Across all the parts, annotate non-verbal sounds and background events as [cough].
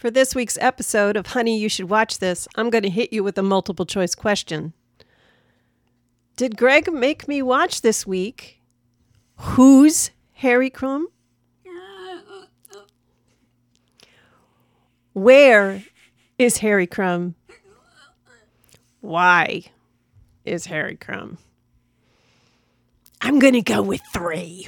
For this week's episode of Honey, You Should Watch This, I'm going to hit you with a multiple choice question. Did Greg make me watch this week? Who's Harry Crumb? Where is Harry Crumb? Why is Harry Crumb? I'm going to go with three.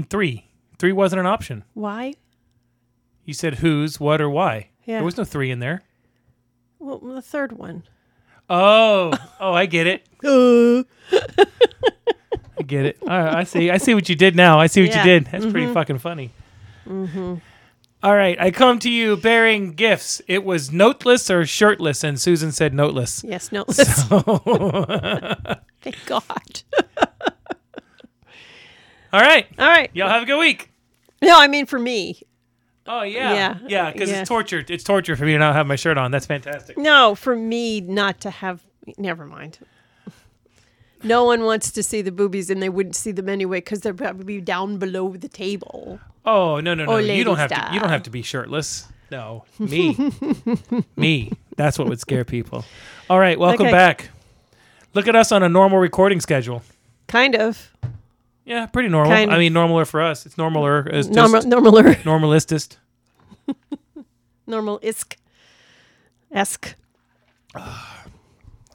Mean three? Three wasn't an option. Why? You said whose, what, or why. Yeah. There was no three in there. Well, the third one. Oh, oh, I get it. [laughs] I get it. All right, I see. I see what you did now. I see what Yeah. you did. That's pretty fucking funny. Mm-hmm. right, I come to you bearing gifts. It was noteless or shirtless, and Susan said noteless. yes, no. [laughs] Thank God. [laughs] All right, All right. y'all have a good week. No, I mean for me. Oh yeah, Yeah. yeah, because Yeah. it's torture. It's torture for me to not have my shirt on. That's fantastic. No, for me not to have. Never mind. No one wants to see the boobies, and they wouldn't see them anyway because they're probably down below the table. Oh no no no! You don't have to. You don't have to be shirtless. No, me, [laughs] me. That's what would scare people. All right, welcome Okay. back. Look at us on a normal recording schedule. Kind of Yeah, pretty normal. Kind I mean, normaler for us. It's normaler just normal, normaler, [laughs] normalistist. normal isk, esque. [sighs]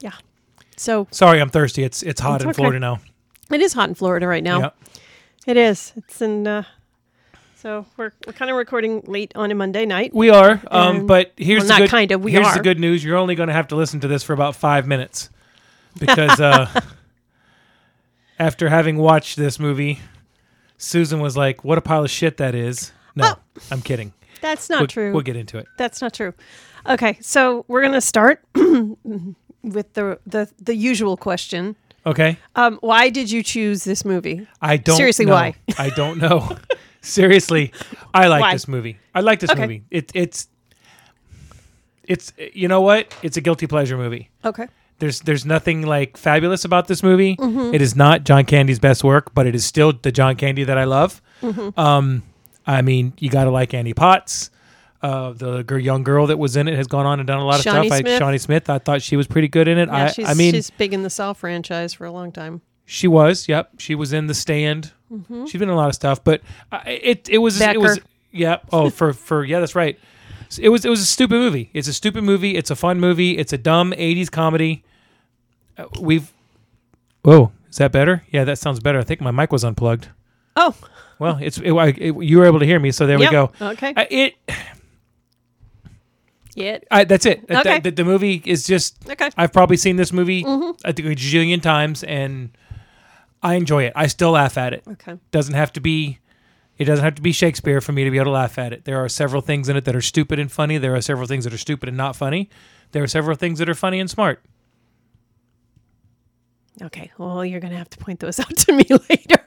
yeah. So Sorry, I'm thirsty. It's it's hot It's in okay. Florida now. it is hot in Florida right now. Yeah. It is. It's in. Uh, so we're we're kind of recording late on a Monday night. We are, um, but here's well, the not good. kinda, we here's are. the good news. You're only going to have to listen to this for about five minutes, because uh, [laughs] after having watched this movie, Susan was like, "What a pile of shit that is." No, Oh. I'm kidding. That's not we'll, true. We'll get into it. That's not true. Okay, so we're gonna start [clears throat] with the the the usual question. Okay. Um, why did you choose this movie? I don't Seriously, know. why? [laughs] I don't know. [laughs] Seriously, I like Why? this movie. I like this Okay. movie. It, it's it's you know what? It's a guilty pleasure movie. Okay. There's there's nothing like fabulous about this movie. Mm-hmm. It is not John Candy's best work, but it is still the John Candy that I love. Mm-hmm. Um, I mean, you got to like Annie Potts. Uh, the young girl that was in it has gone on and done a lot of Shawnee stuff. I. Shawnee Smith, I thought she was pretty good in it. Yeah, I, she's, I mean, she's big in the Saw franchise for a long time. she was. Yep, she was in The Stand. She's been in a lot of stuff, but uh, it it was it was yeah. Oh, for for yeah, that's right. It was it was a stupid movie. It's a stupid movie. It's a fun movie. It's a dumb '80s comedy. Uh, we've. Whoa, is that better? Yeah, that sounds better. I think my mic was unplugged. Oh, Well, it's it, I- it- you were able to hear me, so there yep. we go. Okay. Uh, it yeah. I, that's it. That- Okay. The, the movie is just. Okay. I've probably seen this movie Mm-hmm. I think a jillion times, and I enjoy it. I still laugh at it. Okay. doesn't have to be it doesn't have to be Shakespeare for me to be able to laugh at it. There are several things in it that are stupid and funny. There are several things that are stupid and not funny. There are several things that are funny and smart. Okay. Well, you're gonna have to point those [laughs] out to me later.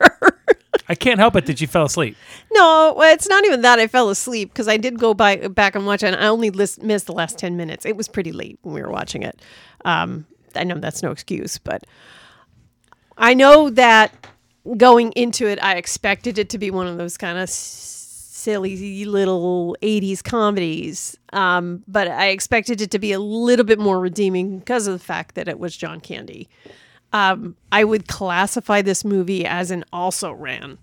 I can't help it that you fell asleep. no, it's not even that I fell asleep because I did go by, back and watch it. And I only lis- missed the last ten minutes. It was pretty late when we were watching it. Um, I know that's no excuse, but I know that going into it, I expected it to be one of those kind of silly little 80s comedies. Um, but I expected it to be a little bit more redeeming because of the fact that it was John Candy. Um, I would classify this movie as an also ran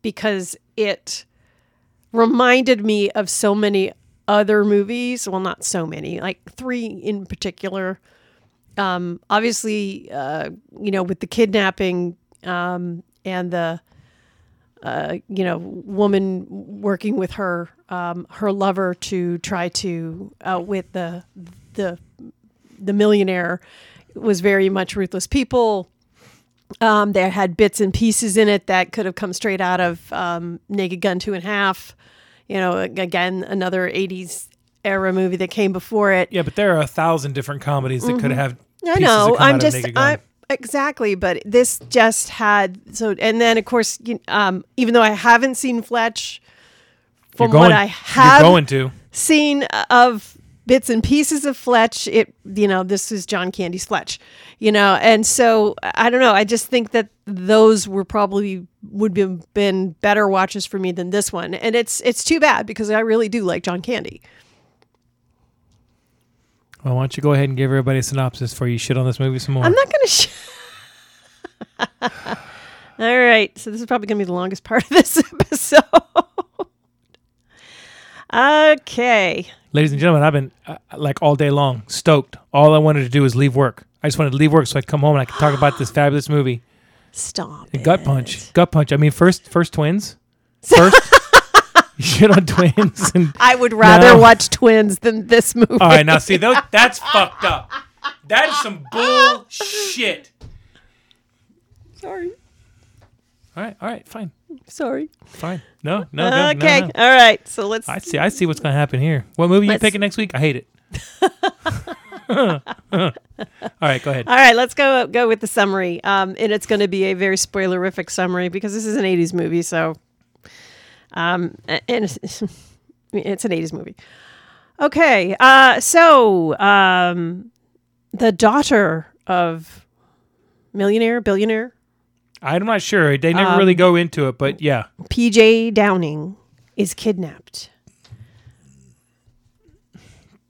because it reminded me of so many other movies. Well, not so many, like three in particular. Um, obviously, uh, you know, with the kidnapping um, and the uh, you know woman working with her um, her lover to try to outwit the the the millionaire was very much ruthless people Um, there had bits and pieces in it that could have come straight out of um, Naked Gun Two and a Half. You know, again, another '80s era movie that came before it. Yeah, but there are a thousand different comedies that could have. Mm-hmm. I that know. I'm just. I exactly, but this just had so. And then, of course, you, um, even though I haven't seen Fletch, from going, what I have going to. seen of bits and pieces of Fletch, it you know this is John Candy's Fletch, you know, and so I don't know. I just think that those were probably would have been better watches for me than this one, and it's it's too bad because I really do like John Candy. Well, why don't you go ahead and give everybody a synopsis for you shit on this movie some more? I'm not gonna. Sh- [laughs] All right, so this is probably gonna be the longest part of this [laughs] episode. okay. Ladies and gentlemen, I've been uh, like all day long stoked. All I wanted to do was leave work. I just wanted to leave work so I could come home and I could talk about this [gasps] fabulous movie. Stop. Gut punch, gut punch. I mean, first, first twins. [laughs] First, you shit on twins, and [laughs] I would rather No. watch Twins than this movie. all right, now [laughs] see, those, that's fucked up. That is some bullshit. Sorry. All right, all right, fine, Sorry. fine. No, no, no, okay. no, no. All right. So let's. I see. I see what's going to happen here. What movie you Let's- picking next week? I hate it. [laughs] all right, go ahead. All right. Let's go go with the summary. Um, and it's going to be a very spoilerific summary because this is an '80s movie. So, um, and it's, it's [laughs] an '80s movie. Okay. Uh, so um, the daughter of millionaire, billionaire I'm not sure. They never Um, really go into it, but yeah. PJ Downing is kidnapped.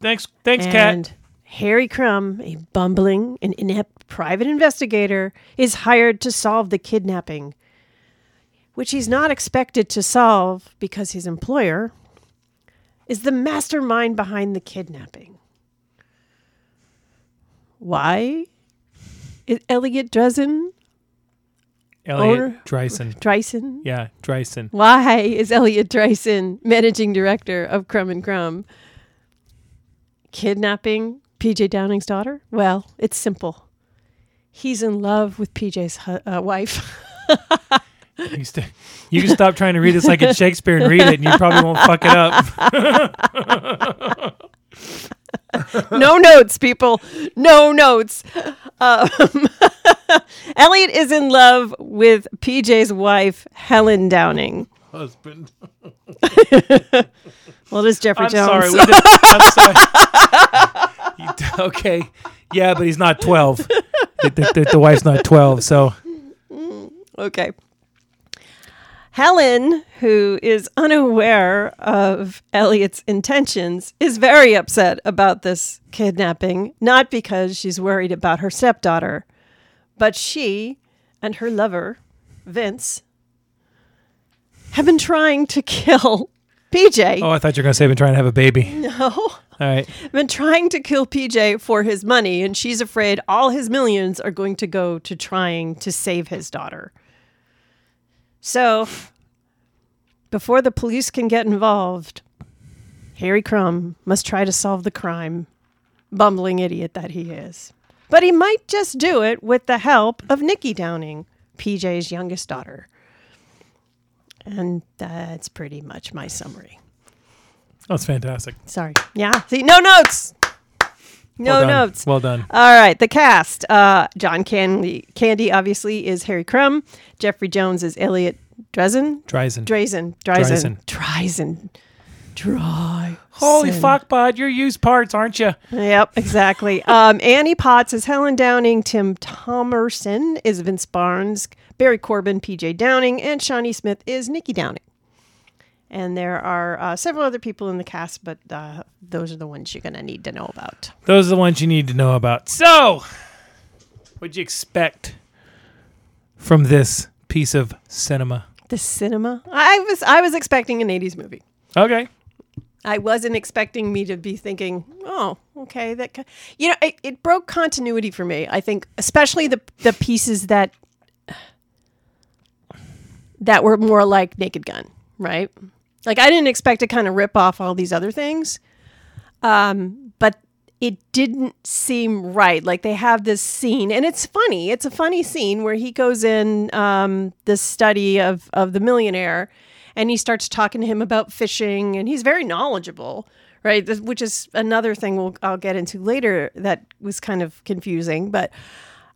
Thanks, thanks, Cat. And Harry Crumb, a bumbling and inept private investigator, is hired to solve the kidnapping, which he's not expected to solve because his employer is the mastermind behind the kidnapping. Why? Is Elliot Drezen Elliot owner- Dreisen. Dreisen? Yeah, Dreisen. Why is Elliot Dreisen managing director of Crumb and Crumb kidnapping PJ Downing's daughter? Well, it's simple. He's in love with PJ's hu- uh, wife. [laughs] You, st- you can stop trying to read this like it's Shakespeare and read it, and you probably won't fuck it up. no notes, people. No notes. Um, [laughs] Elliot is in love with PJ's wife, Helen Downing. Husband. [laughs] Well, it is Jeffrey I'm Jones. sorry. We did, I'm sorry. [laughs] You okay. Yeah, but he's not 12. The, the, the, the wife's not 12, so Okay. Helen, who is unaware of Elliot's intentions, is very upset about this kidnapping, not because she's worried about her stepdaughter, but she and her lover, Vince, have been trying to kill [laughs] PJ. Oh, I thought you were going to say I've been trying to have a baby. [laughs] No. All right. Been trying to kill PJ for his money, and she's afraid all his millions are going to go to trying to save his daughter. So, before the police can get involved, Harry Crumb must try to solve the crime, bumbling idiot that he is. But he might just do it with the help of Nikki Downing, PJ's youngest daughter. And that's pretty much my summary. That's fantastic. Sorry. Yeah. See, no notes. No well notes. Well done. All right. The cast. Uh, John Candy, Candy obviously is Harry Crumb. Jeffrey Jones is Elliot Drezen. Dreisen. Drazen. Dreisen. Dreisen. Dry. Holy fuck, bud. You're used parts, aren't you? Yep, exactly. [laughs] um, Annie Potts is Helen Downing. Tim Thomerson is Vince Barnes. Barry Corbin, PJ Downing, and Shawnee Smith is Nikki Downing. And there are uh, several other people in the cast, but uh, those are the ones you're going to need to know about. Those are the ones you need to know about. So, what'd you expect from this piece of cinema? The cinema. I was I was expecting an 80s movie. Okay. I wasn't expecting me to be thinking, oh, okay, that ki-" you know, it, it broke continuity for me. I think, especially the the pieces that that were more like Naked Gun, right? Like I didn't expect to kind of rip off all these other things, um, but it didn't seem right. Like they have this scene, and it's funny. It's a funny scene where he goes in um, the study of of the millionaire, and he starts talking to him about fishing, and he's very knowledgeable, right? Which is another thing we'll, I'll get into later that was kind of confusing, but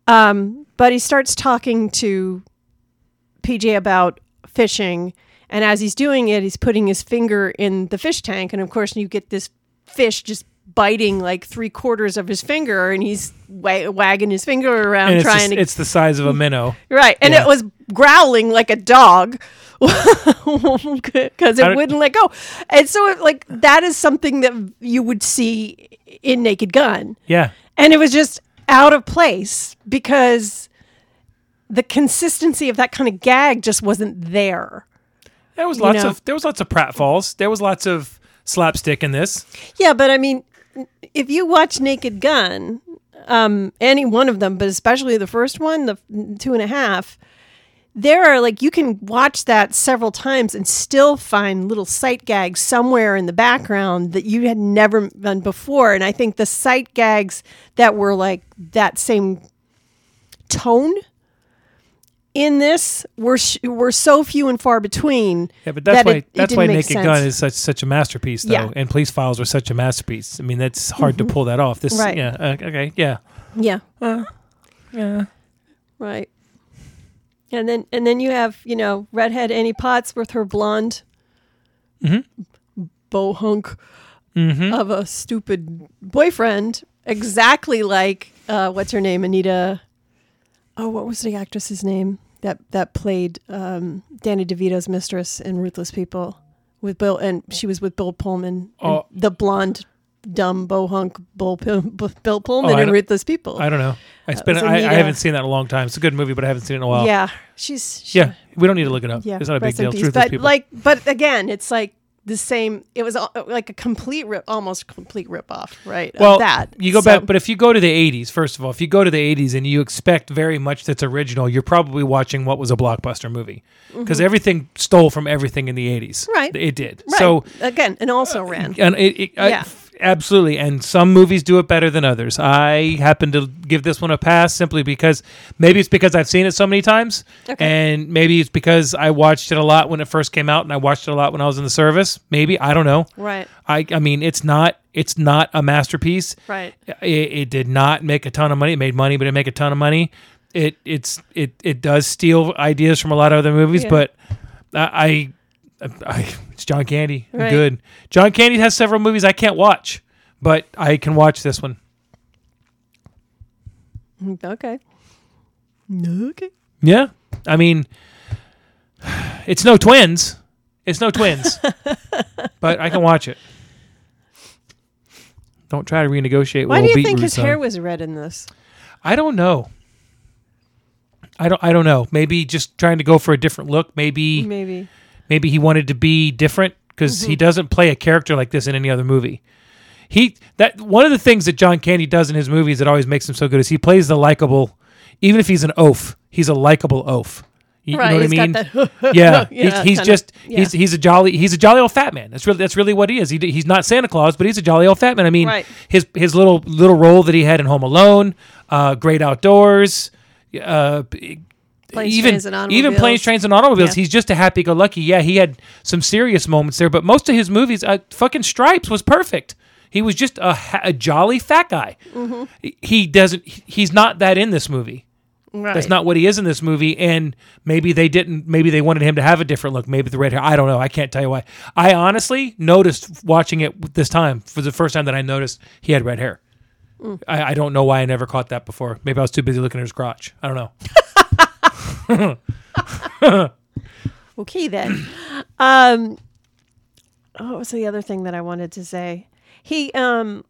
um, but he starts talking to PJ about fishing. And as he's doing it, he's putting his finger in the fish tank. And of course, you get this fish just biting like three quarters of his finger, and he's wa- wagging his finger around And it's, trying just- to. it's the size of a minnow. right. And yeah. it was growling like a dog [laughs] because it wouldn't let go. And so, it, like, that is something that you would see in Naked Gun Yeah. and it was just out of place because the consistency of that kind of gag just wasn't there. There was lots know? of there was lots of pratfalls. There was lots of slapstick in this. Yeah, but I mean, if you watch Naked Gun, um, any one of them, but especially the first one, the two and a half, there are like you can watch that several times and still find little sight gags somewhere in the background that you had never done before. And I think the sight gags that were like that same tone in this were sh- were so few and far between. Yeah, but that's that why it- it that's didn't why Naked sense. Gun is such such a masterpiece, though. Yeah. And Police Files were such a masterpiece. I mean, that's hard to pull that off. This, Right. yeah, uh, okay, yeah, Yeah. yeah. Right. And then and then you have, you know, redhead Annie Potts with her blonde bow hunk of a stupid boyfriend, exactly like uh, what's her name, Anita. Oh, what was the actress's name that that played um, Danny DeVito's mistress in Ruthless People with Bill, and she was with Bill Pullman, and Oh. the blonde, dumb bow hunk Bill, [laughs] Bill Pullman I in Ruthless People. I don't know. It's been I, I haven't seen that in a long time. It's a good movie, but I haven't seen it in a while. yeah, she's she- yeah. We don't need to look it up. Yeah, it's not a big deal. peace. But people. like, but again, it's like the same. It was like a complete rip, almost complete rip off, right? well, that you go So- back, but if you go to the '80s, first of all, if you go to the '80s and you expect very much that's original, you're probably watching what was a blockbuster movie because everything stole from everything in the '80s. Mm-hmm. Right. It did. right. So again, and also ran. and it, it Yeah. f- absolutely and some movies do it better than others. I happen to give this one a pass simply because maybe it's because i've seen it so many times Okay. and maybe it's because i watched it a lot when it first came out and i watched it a lot when i was in the service. Maybe i don't know. Right, i i mean it's not it's not a masterpiece. Right. it, it did not make a ton of money. It made money but it make a ton of money. It it's it it does steal ideas from a lot of other movies Yeah. but i I, I it's john candy Right. good john candy has several movies i can't watch but i can watch this one Mm, Okay. Okay. yeah i mean it's no twins it's no twins [laughs] but i can watch it don't try to renegotiate Why Will do you think his son. hair was red in this? I don't know. I don't. I don't know. Maybe just trying to go for a different look. Maybe Maybe. Maybe he wanted to be different because he doesn't play a character like this in any other movie. He that one of the things that John Candy does in his movies that always makes him so good is he plays the likable, even if he's an oaf, he's a likable oaf. You, you know what I mean? [laughs] yeah, Yeah, he's, he's just yeah. he's he's a jolly he's a jolly old fat man. That's really that's really what he is. He, he's not Santa Claus, but he's a jolly old fat man. I mean, Right. his his little little role that he had in Home Alone, uh, Great Outdoors, uh, Planes, even Trains, and even planes, trains, and automobiles. Yeah. He's just a happy-go-lucky. Yeah, he had some serious moments there, but most of his movies, uh, fucking Stripes was perfect. He was just a, a jolly fat guy. Mm-hmm. He- He doesn't. He's not that in this movie. Right. That's not what he is in this movie. And maybe they didn't. Maybe they wanted him to have a different look. Maybe the red hair. I don't know. I can't tell you why. I honestly noticed watching it this time for the first time that I noticed he had red hair. Mm. I, I don't know why I never caught that before. Maybe I was too busy looking at his crotch. I don't know. [laughs] [laughs] Okay then. um what was the other thing that I wanted to say? He um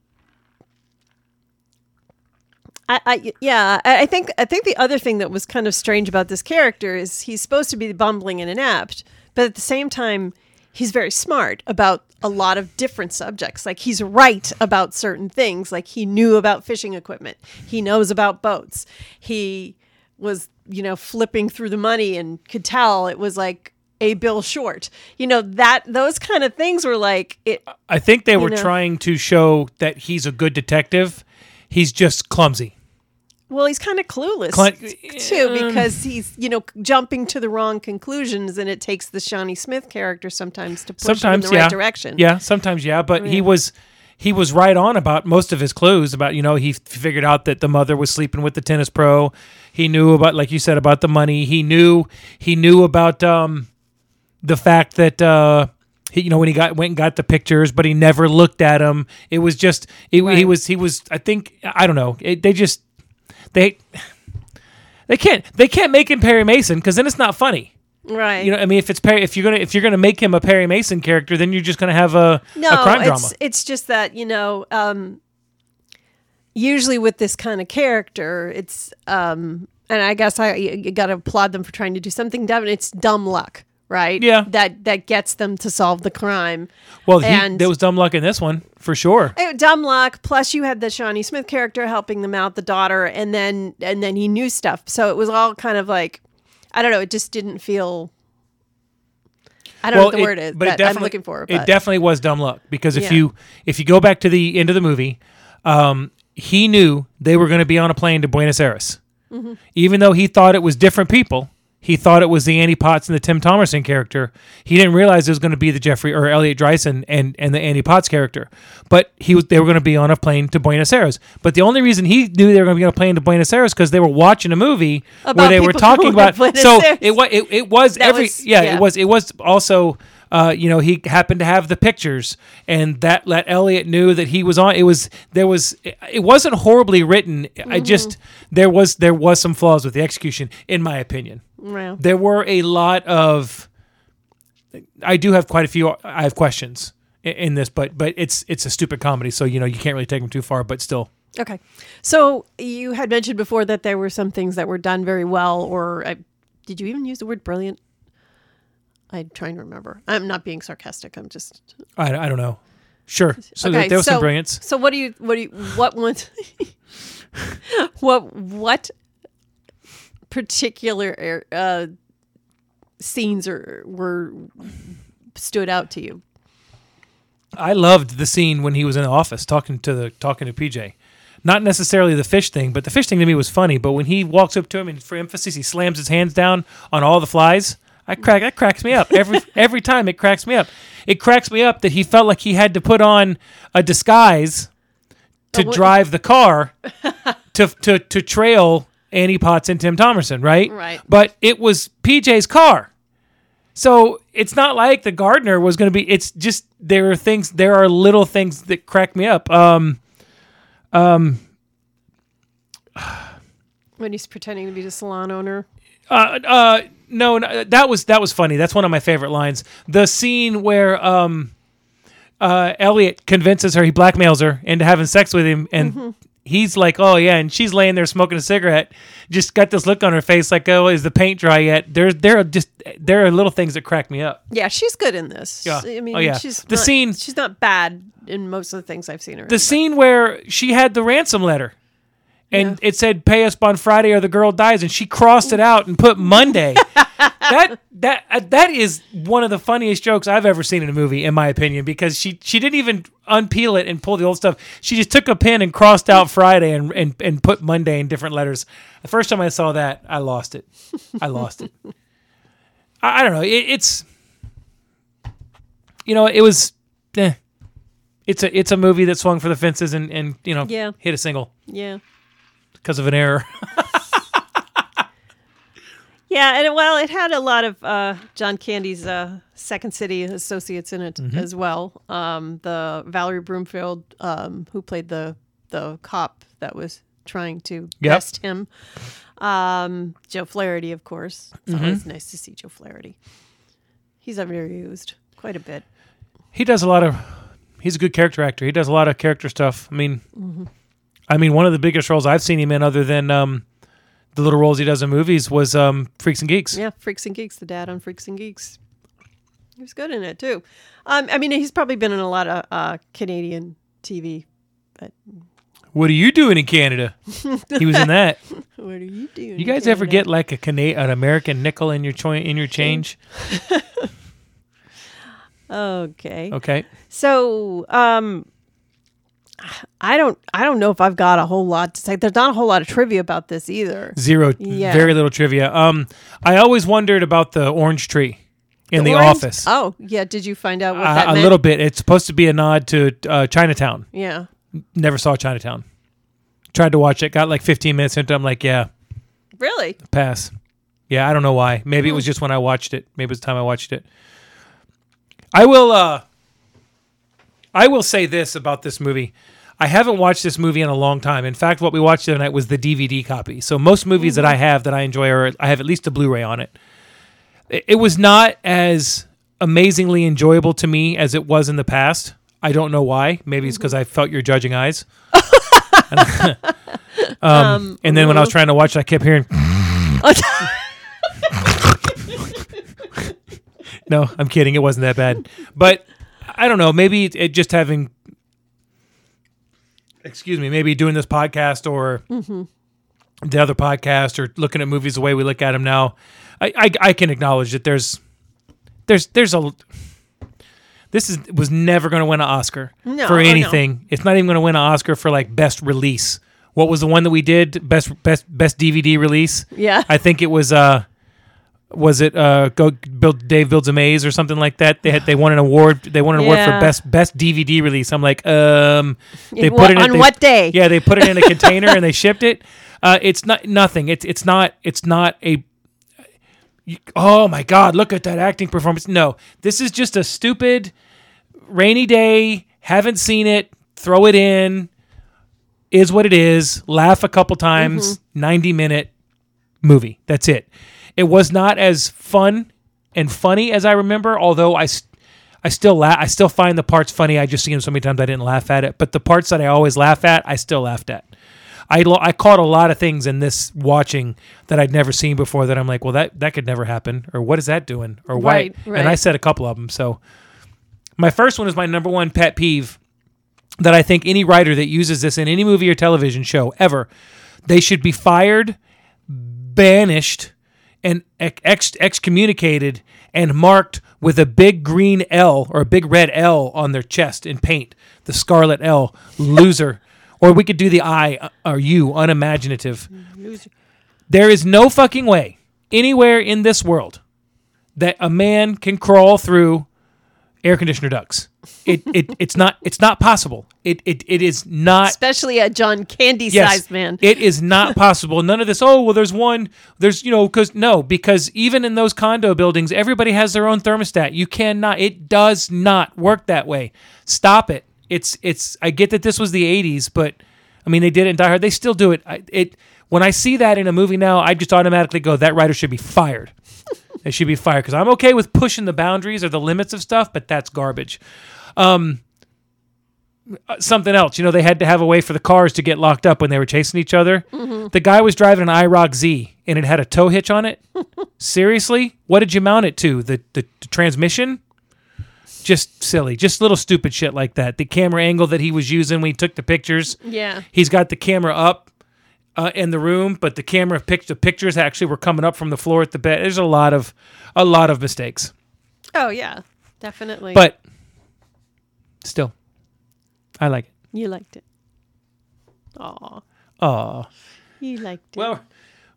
I, I yeah, I I think I think the other thing that was kind of strange about this character is he's supposed to be bumbling and inept, but at the same time he's very smart about a lot of different subjects. Like he's right about certain things. Like he knew about fishing equipment. He knows about boats. He was, you know, flipping through the money and could tell it was like a Bill Short. You know that those kind of things were like it. I think they were know. trying to show that he's a good detective. He's just clumsy. Well, he's kind of clueless Cl- too um, because he's you know jumping to the wrong conclusions, and it takes the Shawnee Smith character sometimes to push sometimes him in the yeah right direction. yeah sometimes yeah but he was he was right on about most of his clues about you know he figured out that the mother was sleeping with the tennis pro he knew about like you said about the money. He knew he knew about um the fact that uh he, you know when he got went and got the pictures but he never looked at them it was just it, he was he was i think i don't know. It, they just they they can't they can't make him perry mason because then it's not funny. Right. you know, I mean, if it's Perry, if you're gonna if you're gonna make him a Perry Mason character, then you're just gonna have a, no, a crime it's drama. it's just that you know, um, usually with this kind of character, it's um, and I guess I you, got to applaud them for trying to do something dumb. It's dumb luck, right? Yeah. that that gets them to solve the crime. Well, he, and- there was dumb luck in this one for sure. Eh, dumb luck plus you had the Shawnee Smith character helping them out the daughter and then and then he knew stuff so it was all kind of like I don't know it just didn't feel I don't know what the it- word is but I'm looking for It definitely was dumb luck because if Yeah. you if you go back to the end of the movie, um, he knew they were going to be on a plane to Buenos Aires, Mm-hmm. even though he thought it was different people. He thought it was the Annie Potts and the Tim Thomerson character. He didn't realize it was going to be the Jeffrey or Elliot Dreisen and and the Annie Potts character. But he was they were going to be on a plane to Buenos Aires. But the only reason he knew they were going to be on a plane to Buenos Aires because they were watching a movie where they were [laughs] talking about. So Aires. it was it, it was That every was- yeah, yeah. it was it was also uh, you know he happened to have the pictures and that let Elliot knew that he was on it was there was it wasn't horribly written. Mm-hmm. I just there was there was some flaws with the execution in my opinion. There were a lot of I do have quite a few I have questions in this but but it's it's a stupid comedy so you know you can't really take them too far but still. Okay. So you had mentioned before that there were some things that were done very well or uh, did you even use the word brilliant I'm trying to remember I'm not being sarcastic I'm just I, I don't know sure so Okay, there, was so- some brilliance So what do you what do you what one [laughs] what what particular uh, scenes are were stood out to you? I loved the scene when he was in the office talking to the talking to PJ. Not necessarily the fish thing, but the fish thing to me was funny. But when he walks up to him and for emphasis, he slams his hands down on all the flies. I crack that cracks me up every [laughs] every time. It cracks me up. It cracks me up that he felt like he had to put on a disguise to what- drive the car [laughs] to to to trail Annie Potts and Tim Thomerson, right? Right. But it was PJ's car. So it's not like the gardener was going to be. It's just there are things. There are little things that crack me up. Um, um, When he's pretending to be the salon owner. uh, uh, no, no, that was that was funny. That's one of my favorite lines. The scene where um, uh, Elliot convinces her, he blackmails her into having sex with him, and he's like, "Oh yeah," and she's laying there smoking a cigarette, just got this look on her face, like, "Oh, is the paint dry yet?" There's there are just there are little things that crack me up. Yeah, she's good in this. Yeah. I mean, Oh, yeah. she's The not- scene- She's not bad in most of the things I've seen her. the in, scene where she had the ransom letter and it said pay us on friday or the girl dies. And she crossed it out and put monday. [laughs] That that uh, that is one of the funniest jokes i've ever seen in a movie in my opinion because she she didn't even unpeel it and pull the old stuff. She just took a pen and crossed out friday and and, and put monday in different letters. The first time i saw that i lost it. I lost it. [laughs] I, I don't know. It, it's you know it was eh. it's a it's a movie that swung for the fences and and you know Yeah. hit a single. Yeah. Because of an error. [laughs] Yeah, and well, it had a lot of uh, John Candy's uh, Second City associates in it Mm-hmm. as well. Um, the Valri Bromfield, um, who played the the cop that was trying to Yep. best him. Um, Joe Flaherty, of course. It's Mm-hmm. always nice to see Joe Flaherty. He's underused quite a bit. he does a lot of. He's a good character actor. He does a lot of character stuff. I mean, Mm-hmm. I mean, one of the biggest roles I've seen him in, other than um, the little roles he does in movies, was um, Freaks and Geeks. Yeah, Freaks and Geeks, the dad on Freaks and Geeks. He was good in it too. Um, I mean, he's probably been in a lot of uh, Canadian TV. But What are you doing in Canada? he was in that. [laughs] what are you doing? You guys ever get like a Cana- an American nickel in your cho- in your change? [laughs] Okay. Okay. So, um, I don't, I don't know if I've got a whole lot to say. There's not a whole lot of trivia about this either. Zero. Yeah. Very little trivia. Um, I always wondered about the orange tree in the, Orange- office. Oh, yeah. Did you find out what Uh, that a meant? little bit. It's supposed to be a nod to uh, Chinatown. Yeah. Never saw Chinatown. Tried to watch it. Got like 15 minutes into. it. I'm like, yeah, Really? pass. Yeah, I don't know why. Maybe it Hmm. was just when I watched it. Maybe it was the time I watched it. I will. uh I will say this about this movie. I haven't watched this movie in a long time. In fact, what we watched the other night was the DVD copy. So most movies that I Mm-hmm. have that I enjoy are I have at least a Blu-ray on it. It, was not as amazingly enjoyable to me as it was in the past. I don't know why. Maybe it's because I felt your judging eyes. [laughs] um, and then when I was trying to watch it, I kept hearing. [laughs] [laughs] No, I'm kidding. It wasn't that bad. But I don't know. Maybe it, just having, excuse me, maybe doing this podcast or the other podcast or looking at movies the way we look at them now. I, I, I can acknowledge that there's, there's, there's a, this is was never going to win an Oscar No, for oh, no. anything. It's not even going to win an Oscar for like best release. What was the one that we did? Best, best, best DVD release. Yeah. I think it was uh was it uh go build Dave builds a maze or something like that. They had they won an award. They won an award Yeah. for best best DVD release. I'm like, um, they put it in, on they- what day? Yeah, they put it in a [laughs] container and they shipped it. Uh, it's not nothing. It's it's not it's not a. you- Oh my God! Look at that acting performance. No, this is just a stupid rainy day. Haven't seen it. Throw it in. Is what it is. Laugh a couple times. Ninety minute movie. That's it. It was not as fun and funny as I remember, although I, I still la- I still find the parts funny. I just seen them so many times I didn't laugh at it. But the parts that I always laugh at, I still laughed at. I, lo- I caught a lot of things in this watching that I'd never seen before that I'm like, well, that, that could never happen. Or what is that doing? Or why? Right, And I said a couple of them. So my first one is my number one pet peeve that I think any writer that uses this in any movie or television show ever, they should be fired, banished, and ex- excommunicated and marked with a big green L or a big red L on their chest in paint, the scarlet L, loser. [laughs] or we could do the I uh, or you, unimaginative. Loser. There is no fucking way anywhere in this world that a man can crawl through air conditioner ducts. It, it it's not it's not possible. It it, it is not Especially a John Candy Yes, sized man. It is not [laughs] possible. None of this. Oh well, there's one. There's you know because no because even in those condo buildings, everybody has their own thermostat. You cannot. It does not work that way. Stop it. It's it's. I get that this was the '80s, but I mean they did it in Die Hard. They still do it. I, it when I see that in a movie now, I just automatically go that writer should be fired. [laughs] They should be fired because I'm okay with pushing the boundaries or the limits of stuff, but that's garbage. Um, uh, something else. You know, they had to have a way for the cars to get locked up when they were chasing each other. The guy was driving an IROC Z and it had a tow hitch on it. [laughs] Seriously? What did you mount it to? The, the, the transmission? Just silly. Just little stupid shit like that. The camera angle that he was using when he took the pictures. Yeah. He's got the camera up uh, in the room, but the camera pic- the pictures actually were coming up from the floor at the bed. There's a lot of a lot of mistakes. Oh yeah, definitely. But still, I like it. you liked it. Aw, Aw. you liked it. Well,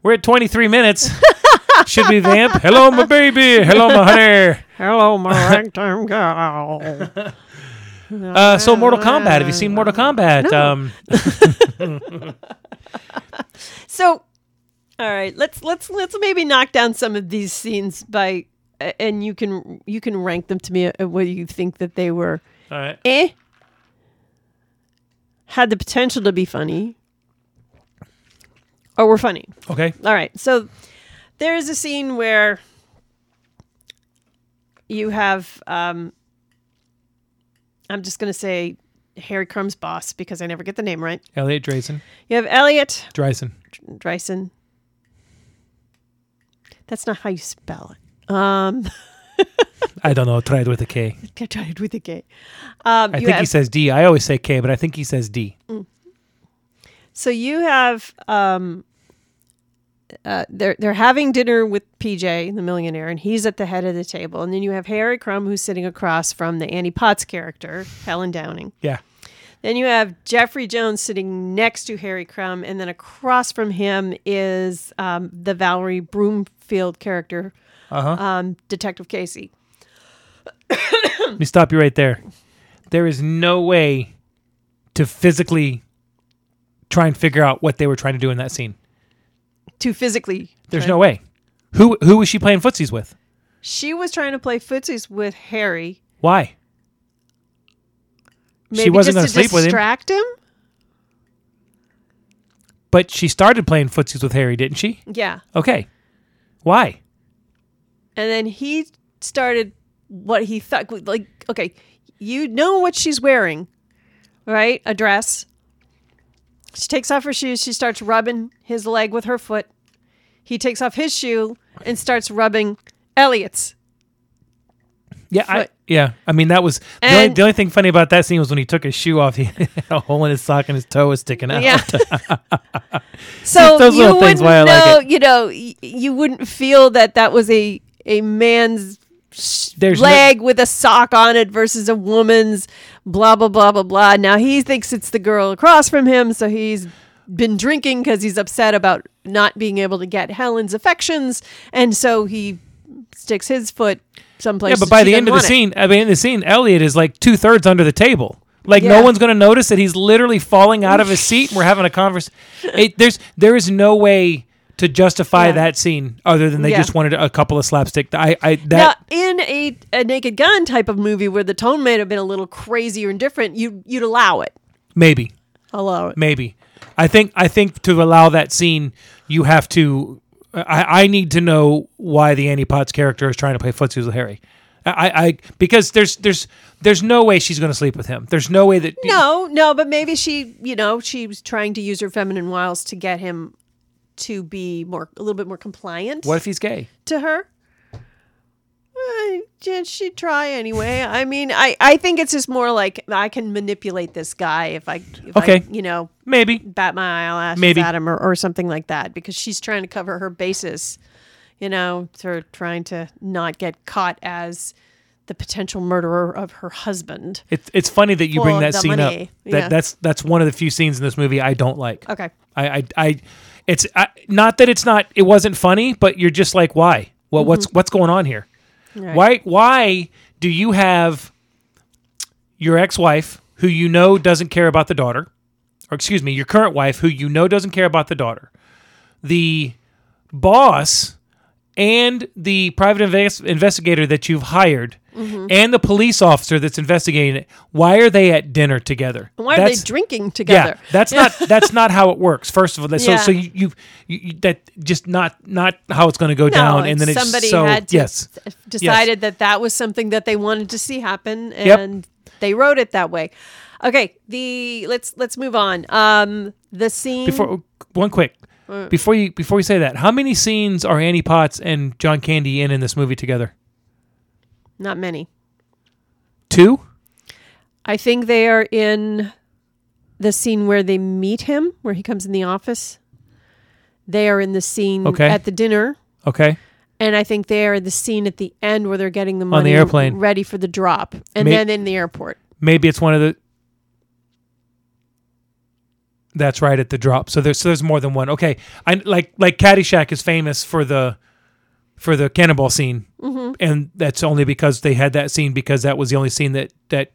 we're at 23 minutes. [laughs] Should we vamp? Hello, my baby. Hello, my honey. hello, my ragtime girl. Uh, so, Mortal Kombat. Have you seen Mortal Kombat? [laughs] Um, [laughs] [laughs] So, all right, let's let's let's maybe knock down some of these scenes by, and you can you can rank them to me uh, whether you think that they were all right. eh, had the potential to be funny, or were funny. Okay. All right. So there is a scene where you have um I'm just going to say Harry Crumb's boss because I never get the name right. Elliot Drayson. You have Elliot Dryson. Dryson. That's not how you spell it. Um [laughs] I don't know. Try it with a K. [laughs] I tried with a K. Um I think he says D. I always say K, but I think he says D. so you have um uh, they're they're having dinner with PJ, the millionaire, and he's at the head of the table. And then you have Harry Crumb, who's sitting across from the Annie Potts character, Helen Downing. Yeah. Then you have Jeffrey Jones sitting next to Harry Crumb, and then across from him is um, the Valri Bromfield character, Uh huh. um, Detective Casey. Let me stop you right there. There is no way to physically try and figure out what they were trying to do in that scene. To physically, There's no way. Who who was she playing footsies with? She was trying to play footsies with Harry. Why? Maybe She wasn't just gonna sleep with him. distract him. But she started playing footsies with Harry, didn't she? Yeah, Okay. Why? and then he started what he thought. Like, okay, you know what she's wearing, right? A dress. She takes off her shoes. She starts rubbing his leg with her foot. He takes off his shoe and starts rubbing Elliot's. Yeah, I, Foot. Yeah. I mean, that was the only, the only thing funny about that scene was when he took his shoe off. He [laughs] had a hole in his sock and his toe was sticking out. Yeah. [laughs] so those you little things wouldn't why I know, like you know, y- you wouldn't feel that that was a a man's sh- There's no- leg with a sock on it versus a woman's. Blah blah blah blah blah. Now he thinks it's the girl across from him, so he's been drinking because he's upset about not being able to get Helen's affections, and so he sticks his foot someplace. Yeah, but by the end of the scene, it. scene, I mean, in the scene, Elliot is like two thirds under the table. Like Yeah. no one's going to notice that he's literally falling out of his seat. and We're having a conversation. There's there is no way to justify Yeah. that scene other than they Yeah. just wanted a couple of slapstick. I I that now, in a, a Naked Gun type of movie where the tone may have been a little crazier and different, you you'd allow it. maybe Allow it. maybe. I think I think to allow that scene, you have to. I, I need to know why the Annie Potts character is trying to play footsies with Harry. I, I because there's there's there's no way she's going to sleep with him. There's no way that No, no, but maybe she, you know, she was trying to use her feminine wiles to get him to be more, a little bit more compliant What if he's gay? to her. Uh, she'd try anyway. I mean, I, I think it's just more like I can manipulate this guy if I, if Okay. I, you know, Maybe. bat my eyelashes Maybe. at him or, or something like that because she's trying to cover her bases, you know, through trying to not get caught as the potential murderer of her husband. It's it's funny that you bring that scene money. up. That Yeah. that's that's one of the few scenes in this movie I don't like. Okay. I I, I it's I, not that it's not it wasn't funny, but you're just like why? Well, what's Mm-hmm. what's going on here? Right. Why why do you have your ex-wife who you know doesn't care about the daughter, or excuse me, your current wife who you know doesn't care about the daughter, the boss and the private invest- investigator that you've hired Mm-hmm. and the police officer that's investigating it why are they at dinner together Why are they drinking together? yeah that's not [laughs] that's not how it works first of all so Yeah. so you, you, you that just not not how it's going to go No, down and then it's somebody so had to yes decided that that was something that they wanted to see happen, Yep. and they wrote it that way. Okay, the let's let's move on. Um, the scene before one quick before you before you say that how many scenes are Annie Potts and John Candy in in this movie together not many. two I think they are in the scene where they meet him, where he comes in the office. They are in the scene Okay. at the dinner, okay and I think they are the scene at the end where they're getting the money on the airplane. ready for the drop, and May- then in the airport. maybe it's one of the that's right at the drop so there's so there's more than one okay i like like caddyshack is famous for the for the cannonball scene Mm-hmm. and that's only because they had that scene because that was the only scene that that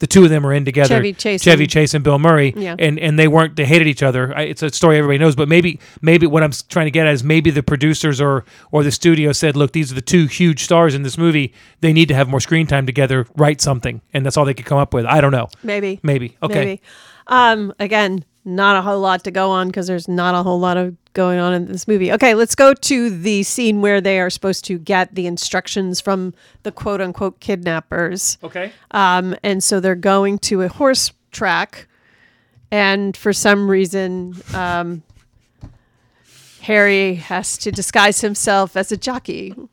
the two of them were in together Chevy Chase chevy and- chase and bill murray Yeah. and and they weren't they hated each other I, it's a story everybody knows but maybe maybe what i'm trying to get at is maybe the producers or or the studio said look these are the two huge stars in this movie they need to have more screen time together write something and that's all they could come up with i don't know Maybe. Maybe. Okay. Maybe. Um, again, not a whole lot to go on because there's not a whole lot of going on in this movie. Okay, let's go to the scene where they are supposed to get the instructions from the quote unquote kidnappers. Okay. Um, and so they're going to a horse track, and for some reason, um, Harry has to disguise himself as a jockey. [laughs]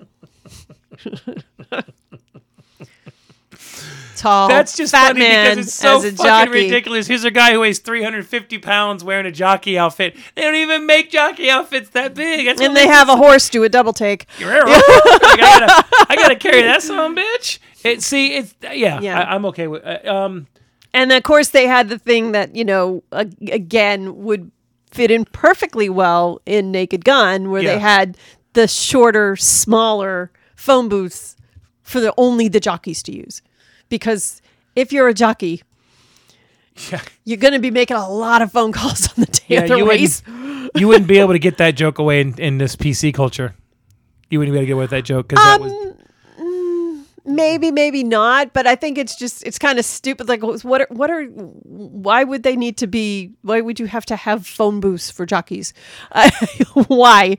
tall, That's just fat funny man because it's so fucking jockey. ridiculous. Here's a guy who weighs 350 pounds wearing a jockey outfit. They don't even make jockey outfits that big. That's And they have a horse do a double take. [laughs] Like, I gotta, I gotta carry that son bitch. It, see, it's yeah, Yeah. I, I'm okay with. Uh, um, And of course, they had the thing that you know ag- again would fit in perfectly well in Naked Gun, where Yeah. they had the shorter, smaller phone booths for the only the jockeys to use, because if you're a jockey, yeah, you're going to be making a lot of phone calls on the day [laughs] yeah, of the you race. wouldn't, you wouldn't be able to get that joke away in, in this PC culture. You wouldn't be able to get away with that joke because that was Maybe, maybe not, but I think it's just it's kind of stupid. Like, what? Are, what are? Why would they need to be? Why would you have to have phone booths for jockeys? Uh, [laughs] why?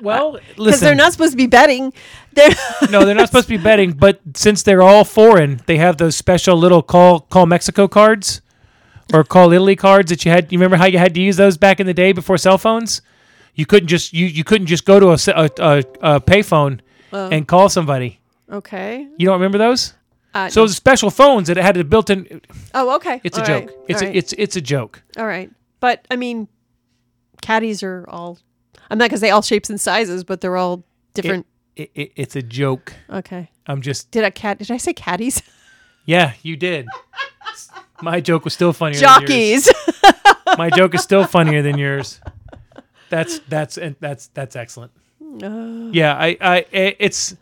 Well. Because they're not supposed to be betting. They're [laughs] no, they're not supposed to be betting. But since they're all foreign, they have those special little call call Mexico cards or call Italy cards that you had. You remember how you had to use those back in the day before cell phones? You couldn't just you, you couldn't just go to a, a, a, a payphone and call somebody. okay. You don't remember those? Uh, So those special phones that had a built-in. oh, okay. It's a All joke. It's All a, right. it's it's a joke. all right. But I mean, caddies are all. I'm not gonna say all shapes and sizes, but they're all different. It, it, it's a joke. okay. I'm just Did I cat? Did I say caddies? [laughs] yeah. You did. My joke was still funnier. Than. Jockeys. [laughs] My joke is still funnier than yours. That's that's and that's that's excellent. Uh. Yeah, I I i- it's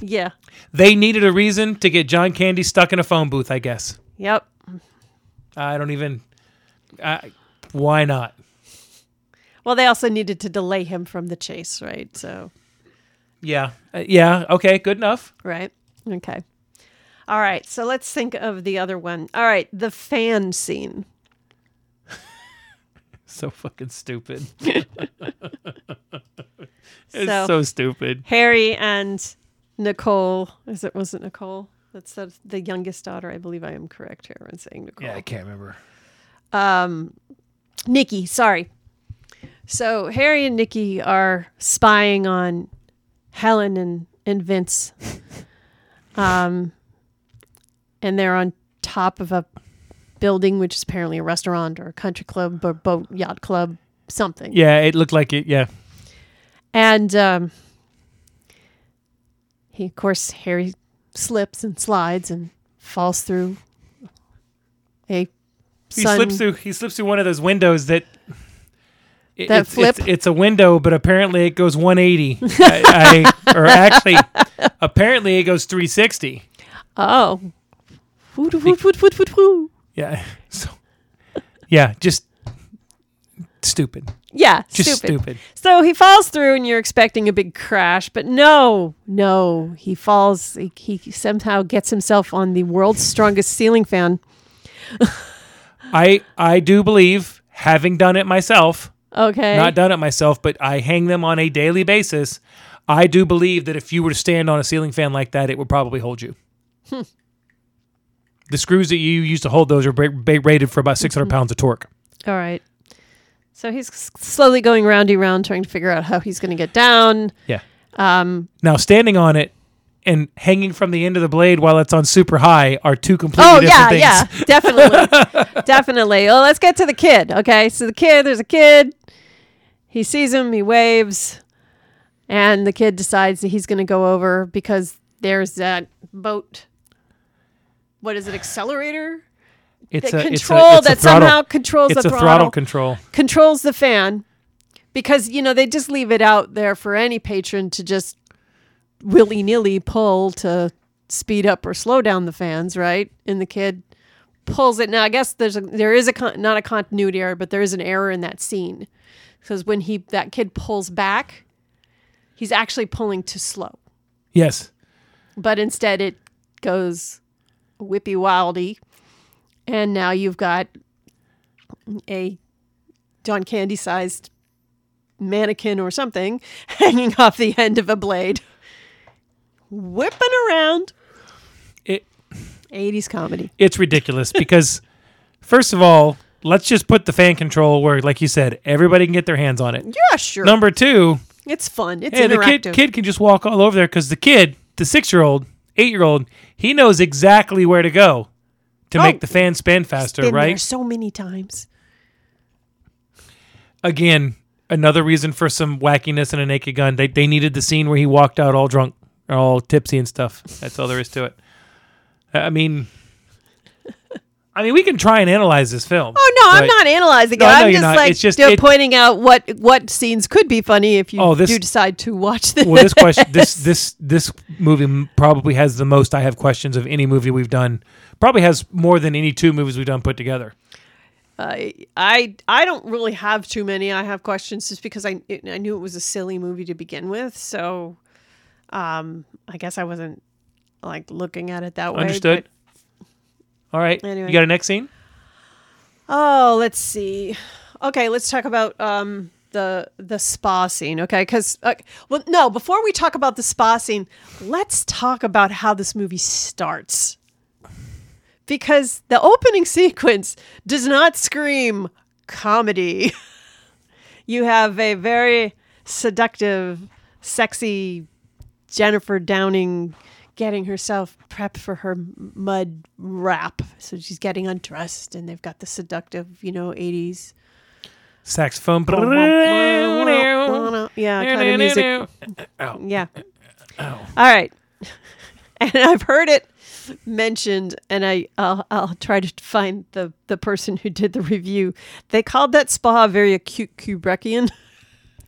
yeah. they needed a reason to get John Candy stuck in a phone booth. I guess Yep. I don't even. I, why not? Well, they also needed to delay him from the chase, right? So, Yeah, Uh, yeah. Okay, good enough. right. Okay. All right. So let's think of the other one. All right. The fan scene. [laughs] So fucking stupid. [laughs] [laughs] it's So- so, stupid. Harry and Nicole. Is it was it Nicole? That's the, the youngest daughter. I believe I am correct here in saying Nicole. Yeah, I can't remember. Um, Nikki, sorry. So Harry and Nikki are spying on Helen and, and Vince. [laughs] Um and they're on top of a building which is apparently a restaurant or a country club or boat yacht club, something. Yeah, it looked like it. Yeah, And um he of course Harry slips and slides and falls through a he slips through. He slips through one of those windows that. It- That it's, flip? It's, it's a window, but apparently it goes 180. I, I, [laughs] or actually, apparently it goes 360. Oh. Yeah. [laughs] So, yeah, just stupid. Yeah, Just stupid. stupid. So he falls through, and you're expecting a big crash, but no, no, he falls. He, he somehow gets himself on the world's strongest ceiling fan. [laughs] I I do believe, having done it myself, Okay, not done it myself, but I hang them on a daily basis. I do believe that if you were to stand on a ceiling fan like that, it would probably hold you. Hmm. The screws that you use to hold those are rated for about 600 Mm-hmm. pounds of torque. all right. So he's slowly going roundy round, trying to figure out how he's going to get down. Yeah. Um, Now, standing on it and hanging from the end of the blade while it's on super high are two completely oh different yeah, things. yeah, definitely, [laughs] definitely. Well, let's get to the kid. Okay, so the kid, there's a kid. He sees him, he waves, and the kid decides that he's going to go over because there's that boat. What is it? Accelerator It's a it's a- control it's a that throttle- somehow controls It's the a throttle, throttle control. controls the fan because you know they just leave it out there for any patron to just willy nilly pull to speed up or slow down the fans, right? And the kid pulls it. Now I guess there's a there is a con- not a continuity error, but there is an error in that scene because when he that kid pulls back, he's actually pulling too slow, Yes. but instead it goes whippy wildy, and now you've got a John Candy sized mannequin or something [laughs] hanging off the end of a blade, whipping around. It 80s comedy. it's ridiculous because [laughs] first of all, let's just put the fan control where, like you said, everybody can get their hands on it. Yeah, sure. Number two, it's fun. It's hey, the kid kid can just walk all over there because the kid, the six year old, eight year old, he knows exactly where to go to Oh. make the fan spin faster, Been there right? so many times. Again, another reason for some wackiness in a naked gun. They they needed the scene where he walked out all drunk, all tipsy and stuff. That's all there is to it. I mean, I mean, we can try and analyze this film. Oh no, I'm not analyzing No, it. I'm just not. like It's just- it- pointing out what what scenes could be funny if you Oh, this- do decide to watch this. Well, this question, this [laughs] this this movie probably has the most I have questions of any movie we've done. Probably has more than any two movies we've done put together. I I I don't really have too many. I have questions just because I it, I knew it was a silly movie to begin with, so um I guess I wasn't like looking at it that way. Understood. All right, Anyway. you got a next scene? oh, let's see. Okay, let's talk about um the the spa scene. Okay, because uh, well, no, before we talk about the spa scene, let's talk about how this movie starts. Because the opening [laughs] sequence does not scream comedy. [laughs] you have a very seductive, sexy Jennifer Downing getting herself prepped for her mud wrap. So she's getting undressed, and they've got the seductive, you know, 80s. Saxophone. Yeah, kind of [laughs] music. Ow. Yeah. Ow. All right. [laughs] And I've heard it mentioned, and I I'll, I'll try to find the the person who did the review. They called that spa very acute Kubrickian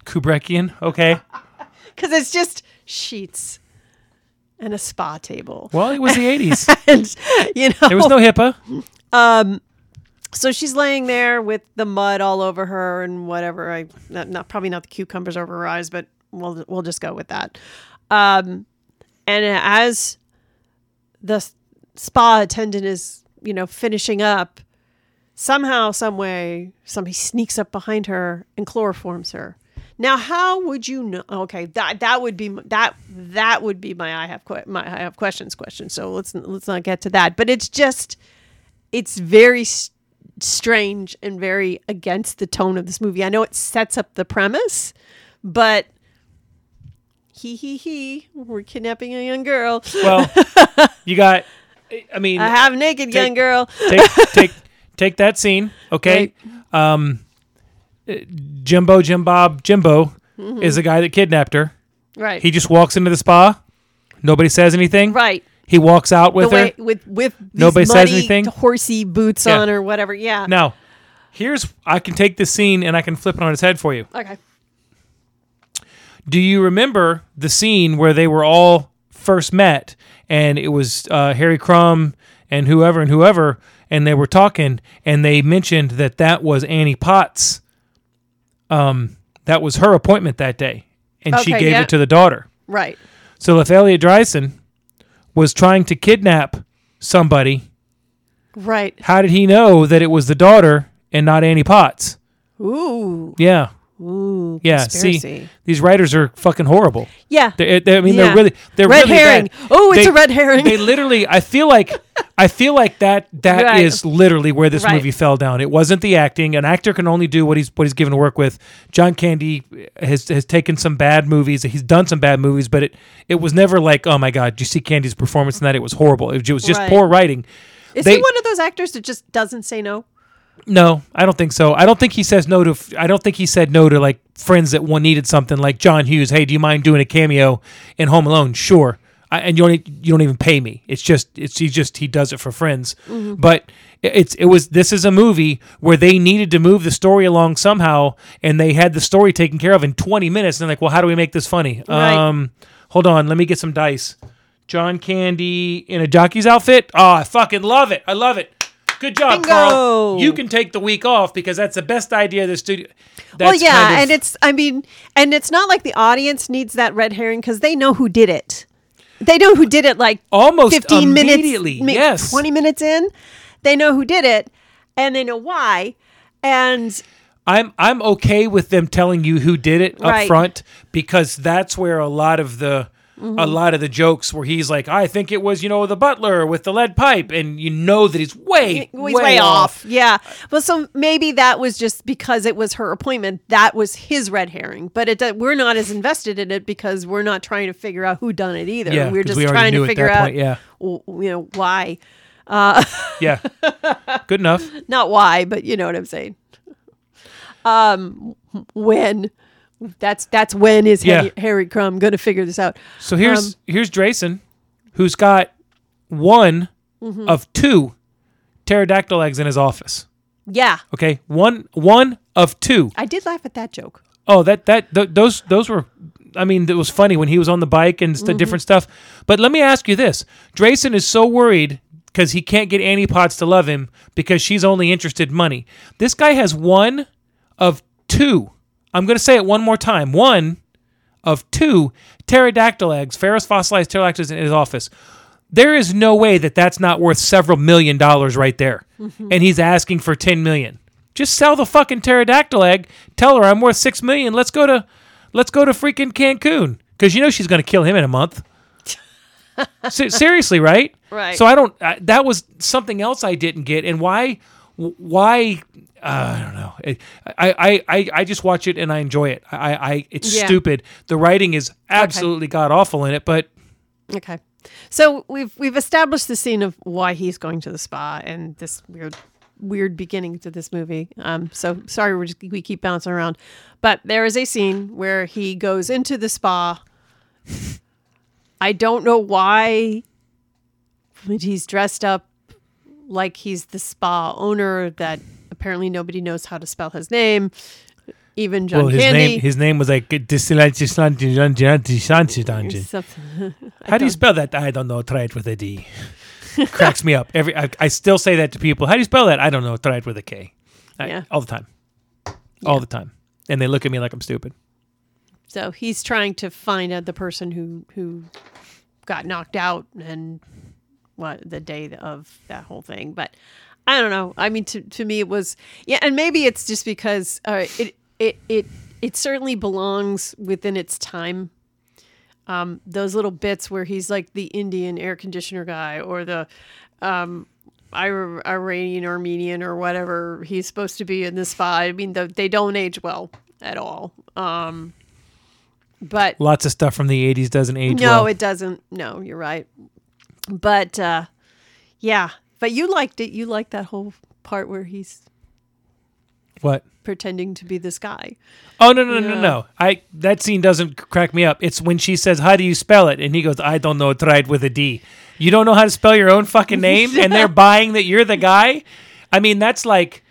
Kubrickian. Okay. [laughs] because it's just sheets and a spa table, Well, it was the [laughs] 80s. and you know There was no HIPAA. so she's laying there with the mud all over her and whatever. I not, not probably not the cucumbers over her eyes, but we'll we'll just go with that. Um, and as the spa attendant is, you know, finishing up, somehow, some way, somebody sneaks up behind her and chloroforms her. Now, how would you know? Okay, that that would be that that would be my I have que- my I have questions question. So let's let's not get to that. But it's just it's very s- strange and very against the tone of this movie. I know it sets up the premise, but he he he, we're kidnapping a young girl, Well, [laughs] you got. I mean, a half naked young girl. take take [laughs] take that scene, okay? Um, uh, Jimbo, Jim Bob, Jimbo Mm-hmm. is the guy that kidnapped her. Right, He just walks into the spa. Nobody says anything. right. He walks out with the her. with with these Nobody says anything? horsey boots Yeah. on or whatever. Yeah. Now, here's I can take this scene and I can flip it on its head for you. Okay. Do you remember the scene where they were all first met and it was uh, Harry Crumb and whoever and whoever and they were talking and they mentioned that that was Annie Potts. Um, that was her appointment that day, and she gave yeah. it to the daughter. Right. So if Elliot Draisen was trying to kidnap somebody, Right. how did he know that it was the daughter and not Annie Potts? Ooh. Yeah, Ooh. yeah. Conspiracy. See, these writers are fucking horrible. Yeah. They, they- I mean, Yeah. they're really they're Red really herring. bad. Oh, it's They- a red herring. They literally, I feel like, [laughs] I feel like that that is Right. literally where this Right. movie fell down. It wasn't the acting. An actor can only do what he's what he's given to work with. John Candy has has taken some bad movies. He's done some bad movies, but it it was never like, oh my god, you see Candy's performance in that? It was horrible. It was just Right. poor writing. Is they- he one of those actors that just doesn't say no? No, I don't think so. I don't think he says no to. I don't think he said no to like friends that one needed something like John Hughes. Hey, do you mind doing a cameo in Home Alone? Sure. I, and you don't you don't even pay me. It's just it's he just he does it for friends. But it- it's it was this is a movie where they needed to move the story along somehow, and they had the story taken care of in 20 minutes. And they're like, well, how do we make this funny? Right. Um, hold on, let me get some dice. John Candy in a jockey's outfit. Oh, I fucking love it. I love it. Good job, Bingo. Carl. You can take the week off because that's the best idea of the studio. well, yeah, kind of- and it's I mean, and it's not like the audience needs that red herring because they know who did it. They know who did it like almost 15 minutes, immediately. mi- yes, 20 minutes in. They know who did it and they know why. And I'm I'm okay with them telling you who did it up Right. front because that's where a lot of the Mm-hmm. a lot of the jokes where he's like, I think it was, you know, the butler with the lead pipe, and you know that he's way, He's way, off. Yeah. Well, so maybe that was just because it was her appointment. That was his red herring. But it we're not as invested in it because we're not trying to figure out who done it either. Yeah, we're just we trying to figure out, point, yeah. you know, why. Yeah. [laughs] Good enough. Not why, but you know what I'm saying. Um, when. That's that's when is Yeah. Harry, Harry Crumb going to figure this out? So here's Um, here's Drayson, who's got one Mm-hmm. of two pterodactyl eggs in his office. Yeah, Okay, one one of two. I did laugh at that joke. Oh, that that th- those those were. I mean, it was funny when he was on the bike and st- different stuff. But let me ask you this: Drayson is so worried because he can't get Annie Potts to love him because she's only interested in money. This guy has one of two. I'm going to say it one more time. One of two pterodactyl eggs, ferrous fossilized pterodactyl eggs in his office. There is no way that that's not worth several million dollars right there. Mm-hmm. And he's asking for 10 million. Just sell the fucking pterodactyl egg. Tell her I'm worth 6 million. Let's go to let's go to freaking Cancun cuz you know she's going to kill him in a month. [laughs] Se- seriously, right? Right. So I don't I, that was something else I didn't get and why why uh, I don't know. It, I, I, I, I just watch it and I enjoy it. I, I it's Yeah. stupid. The writing is absolutely god awful in it, but Okay. So we've we've established the scene of why he's going to the spa and this weird weird beginning to this movie. Um so sorry we just we keep bouncing around. But there is a scene where he goes into the spa. I don't know why he's dressed up like he's the spa owner that apparently nobody knows how to spell his name. Even John well, his Candy. name his name was like [laughs] How do you spell that? I don't know. Try it with a D. Cracks me up. Every I, I still say that to people. How do you spell that? I don't know. Try it with a K. I- Yeah. all the time. All the time. And they look at me like I'm stupid. So he's trying to find out the person who who got knocked out and what the day of that whole thing. But I don't know. I mean, to to me, it was yeah, and maybe it's just because uh, it it it it certainly belongs within its time. Um, those little bits where he's like the Indian air conditioner guy or the um, Iranian Armenian or whatever he's supposed to be in this spa. I mean, the, they don't age well at all. Um, but Lots of stuff from the 80s doesn't age no, well. it doesn't. No, you're right. But uh, yeah, but you liked it. You liked that whole part where he's what? pretending to be this guy. Oh no no no Yeah. no no! I that scene doesn't crack me up. It's when she says, "How do you spell it?" and he goes, "I don't know. Try it with a D." You don't know how to spell your own fucking [laughs] name, and they're buying that you're the guy. I mean, that's like,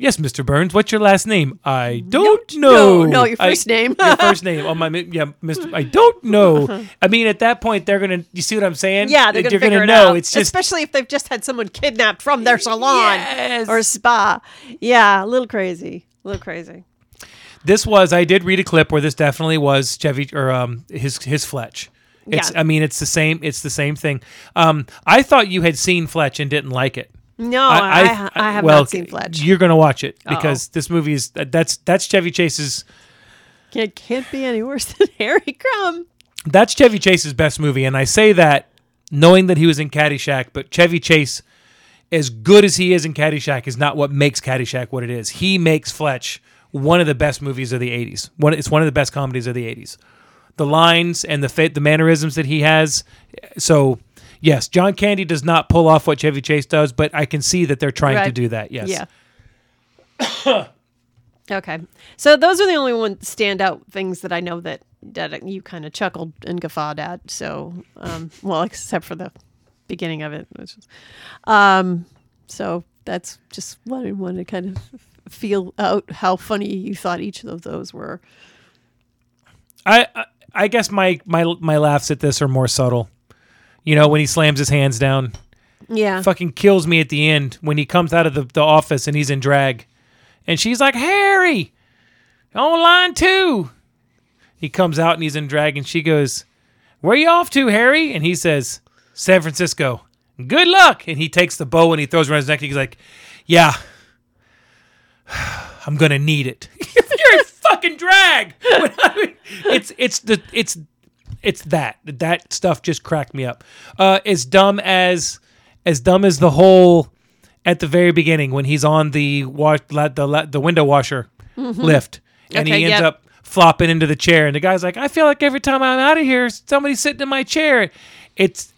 yes, Mr. Burns. What's your last name? I don't know. no, no, your I- first name. your [laughs] first name. Oh my, yeah, Mr. I don't know. [laughs] I mean, at that point, they're gonna. You see what I'm saying? Yeah, they're gonna You're figure gonna it know. out. It's just especially if they've just had someone kidnapped from their salon Yes. or spa. Yeah, a little crazy. A little crazy. this was I did read a clip where this definitely was Chevy or um his his Fletch. It's Yeah. I mean it's the same it's the same thing. Um I thought you had seen Fletch and didn't like it. No, I, I, I have well, not seen Fletch. You're going to watch it Uh-oh. because this movie is that's that's Chevy Chase's It can't be any worse than [laughs] Harry Crumb. that's Chevy Chase's best movie and I say that knowing that he was in Caddyshack, but Chevy Chase as good as he is in Caddyshack is not what makes Caddyshack what it is. He makes Fletch one of the best movies of the 80s. One it's one of the best comedies of the 80s. The lines and the fa- the mannerisms that he has. So, yes, John Candy does not pull off what Chevy Chase does, but I can see that they're trying to do that. Yes. Yeah. [coughs] okay. So those are the only one standout things that I know that that you kind of chuckled and guffawed at. So, um, well, [laughs] except for the beginning of it, which is, um, so that's just what I wanted to kind of feel out how funny you thought each of those were. I I- I guess my my my laughs at this are more subtle. You know, when he slams his hands down, Yeah. fucking kills me at the end when he comes out of the, the office and he's in drag. And she's like, Harry, on line two. He comes out and he's in drag and she goes, Where you off to, Harry? And he says, San Francisco. Good luck. And he takes the bow and he throws it around his neck. And he's like, Yeah, [sighs] I'm gonna need it. [laughs] You're in fucking drag. [laughs] it's it's the it's it's that that stuff just cracked me up. Uh, as dumb as as dumb as the whole at the very beginning when he's on the wash la- the the window washer lift and Okay, he ends yep. up flopping into the chair and the guy's like, I feel like every time I'm out of here, somebody's sitting in my chair. It's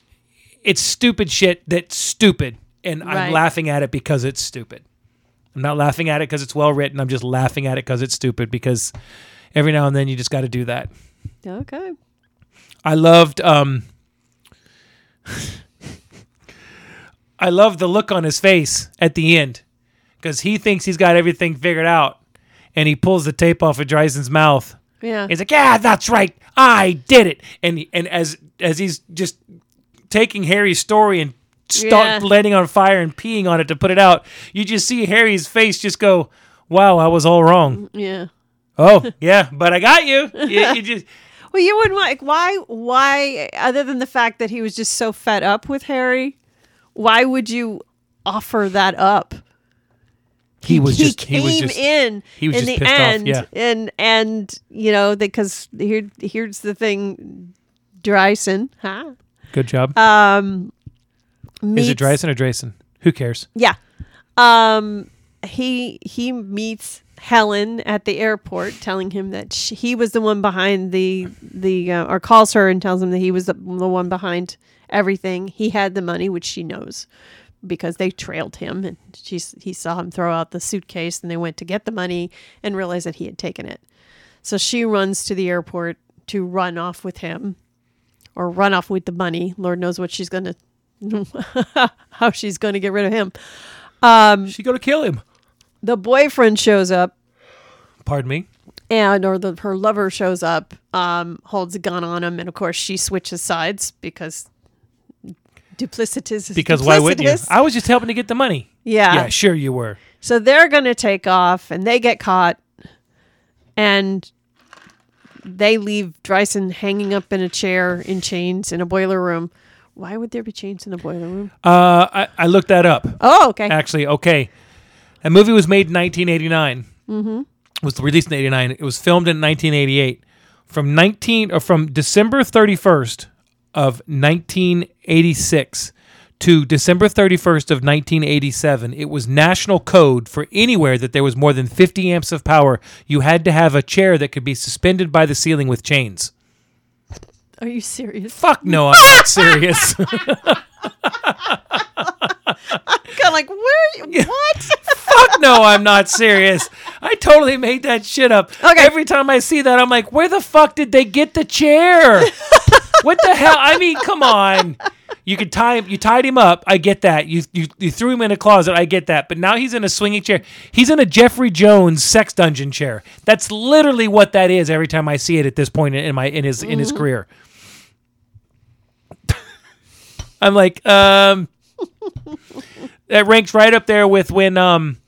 it's stupid shit that's stupid, and I'm laughing at it because it's stupid. I'm not laughing at it because it's well written. I'm just laughing at it because it's stupid. Because every now and then you just got to do that. Okay. I loved um I love the look on his face at the end because he thinks he's got everything figured out and he pulls the tape off of Dryson's mouth. Yeah. He's like, "Yeah, that's right. I did it." And and as as he's just taking Harry's story and start Yeah. letting on fire and peeing on it to put it out, you just see Harry's face just go, "Wow, I was all wrong." yeah. oh, yeah, but I got you. you, you just Well, you wouldn't like why why other than the fact that he was just so fed up with Harry, why would you offer that up? he was he just came he was just in he was in just the pissed off, end yeah. and and you know because here here's the thing Dryson huh good job. um Is it Dryson or Drayson? Who cares? yeah um he he meets Helen at the airport telling him that she, he was the one behind the the uh, or calls her and tells him that he was the, the one behind everything. He had the money which she knows because they trailed him and she he saw him throw out the suitcase and they went to get the money and realized that he had taken it. So she runs to the airport to run off with him or run off with the money. Lord knows what she's gonna [laughs] how she's gonna get rid of him. Um She go to kill him. The boyfriend shows up Pardon me. and or the her lover shows up um holds a gun on him and of course she switches sides because duplicitous is Because why wouldn't you? I was just helping to get the money. yeah. Yeah, sure you were. so they're gonna take off and they get caught and they leave Dryson hanging up in a chair in chains in a boiler room why would there be chains in a boiler room Uh, I, I looked that up. oh okay Actually, okay. That movie was made in 1989. Mm-hmm. Was released in 89. It was filmed in 1988. From 19 or from December 31st of 1986 to December 31st of 1987, it was national code for anywhere that there was more than 50 amps of power. You had to have a chair that could be suspended by the ceiling with chains. are you serious Fuck no, I'm not serious. [laughs] [laughs] kind of like where are you? [laughs] what Fuck no, I'm not serious. I totally made that shit up. Okay. Every time I see that, I'm like, where the fuck did they get the chair? [laughs] what the hell? I mean, come on. You could tie him. You tied him up. I get that. You, you you threw him in a closet. I get that. But now he's in a swinging chair. He's in a Jeffrey Jones sex dungeon chair. That's literally what that is. Every time I see it at this point in my in his in his career, [laughs] I'm like, um, [laughs] that ranks right up there with when um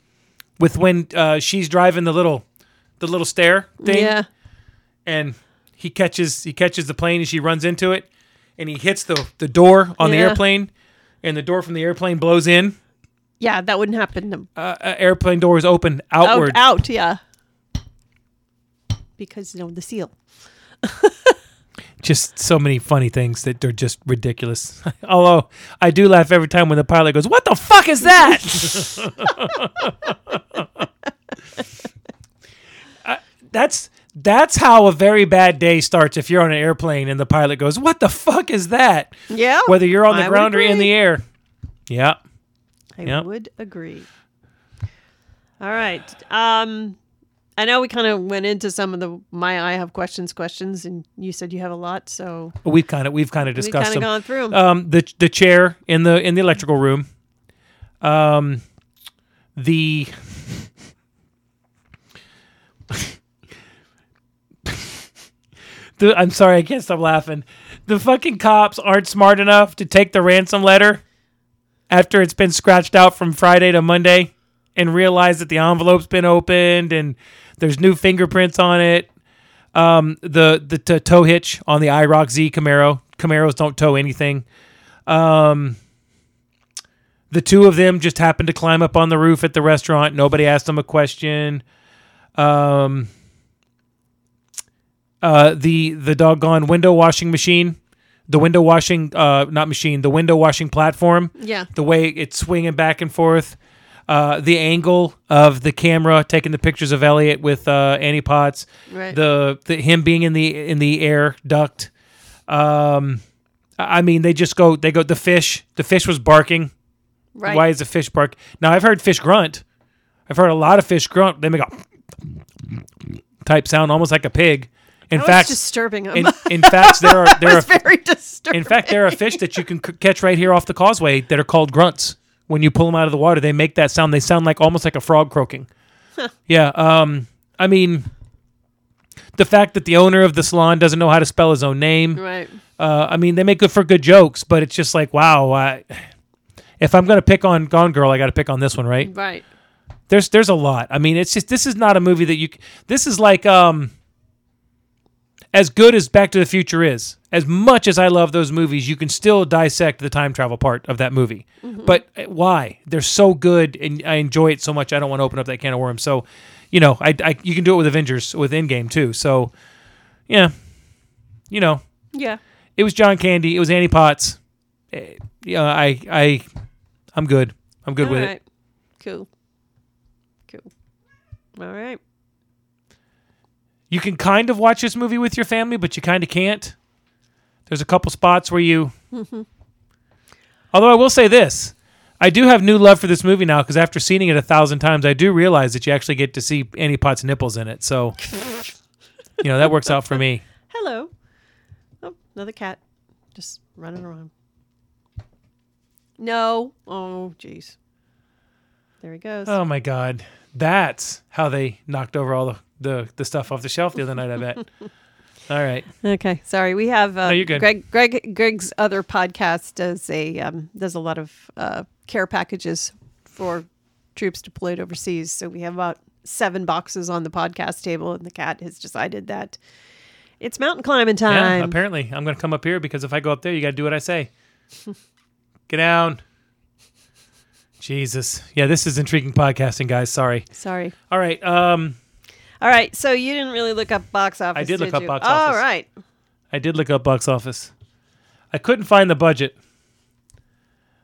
with when uh, she's driving the little the little stair thing. Yeah. And he catches he catches the plane and she runs into it and he hits the the door on the airplane and the door from the airplane blows in. Yeah that wouldn't happen uh, uh, airplane doors open out, outward out, yeah. Because you know the seal. [laughs] just so many funny things that they're just ridiculous. [laughs] Although i do laugh every time when the pilot goes what the fuck is that? [laughs] [laughs] Uh, that's that's how a very bad day starts if you're on an airplane and the pilot goes what the fuck is that? Yeah. whether you're on the I ground or in the air. Yeah. I would agree. All right. Um, I know we kind of went into some of the my I have questions questions, and you said you have a lot, so we've kind of we've kind of discussed we've kind of them gone through 'em. um, the the chair in the in the electrical room, um, the [laughs] the I'm sorry, I can't stop laughing. The fucking cops aren't smart enough to take the ransom letter after it's been scratched out from Friday to Monday and realize that the envelope's been opened and there's new fingerprints on it. Um, the the t- tow hitch on the IROC Z Camaro. Camaros don't tow anything. Um, the two of them just happened to climb up on the roof at the restaurant. Nobody asked them a question. Um, uh, the the doggone window washing machine, the window washing uh, not machine, the window washing platform. Yeah. The way it's swinging back and forth, uh, the angle of the camera taking the pictures of Elliot with uh, Annie Potts, Right. the, the him being in the in the air duct. Um, I mean, they just go. They go. The fish. The fish was barking. Right. Why is a fish bark? Now I've heard fish grunt. I've heard a lot of fish grunt. They make a type sound, almost like a pig. In That fact, was disturbing him. in, in [laughs] fact, there are there are very disturbing. in fact there are fish that you can c- catch right here off the causeway that are called grunts. When you pull them out of the water, they make that sound. They sound like almost like a frog croaking. [laughs] Yeah. Um. I mean, the fact that the owner of the salon doesn't know how to spell his own name. right. Uh, I mean, they make good for good jokes, but it's just like, wow. I, if I'm gonna pick on Gone Girl, I got to pick on this one, right? Right. There's there's a lot. I mean, it's just this is not a movie that you. This is like um. As good as Back to the Future is, as much as I love those movies, you can still dissect the time travel part of that movie. But uh, why? They're so good, and I enjoy it so much. I don't want to open up that can of worms. So, you know, I, I you can do it with Avengers with Endgame too. So, yeah, you know, Yeah. it was John Candy. It was Annie Potts. Eh, Yeah, I I I'm good. I'm good All with right. it. Cool. Cool. All right. You can kind of watch this movie with your family, but you kind of can't. There's a couple spots where you. [laughs] Although I will say this, I do have new love for this movie now because after seeing it a thousand times, I do realize that you actually get to see Annie Potts' nipples in it. So, [laughs] you know, that works out for me. Hello. Oh, another cat just running around. No. Oh, jeez. There he goes. Oh my God, that's how they knocked over all the the, the stuff off the shelf the other night. I bet. [laughs] All right. Okay, sorry. We have uh, No, you're good. Greg. Greg. Greg's other podcast does a um, does a lot of uh, care packages for troops deployed overseas. So we have about seven boxes on the podcast table, and the cat has decided that it's mountain climbing Yeah, time. apparently I'm going to come up here because if I go up there, you got to do what I say. [laughs] Get down. Jesus. Yeah, this is intriguing podcasting, guys. Sorry. sorry. All right. Um, All right. So you didn't really look up box office. I did look up you? box All office. right. I did look up box office. I couldn't find the budget,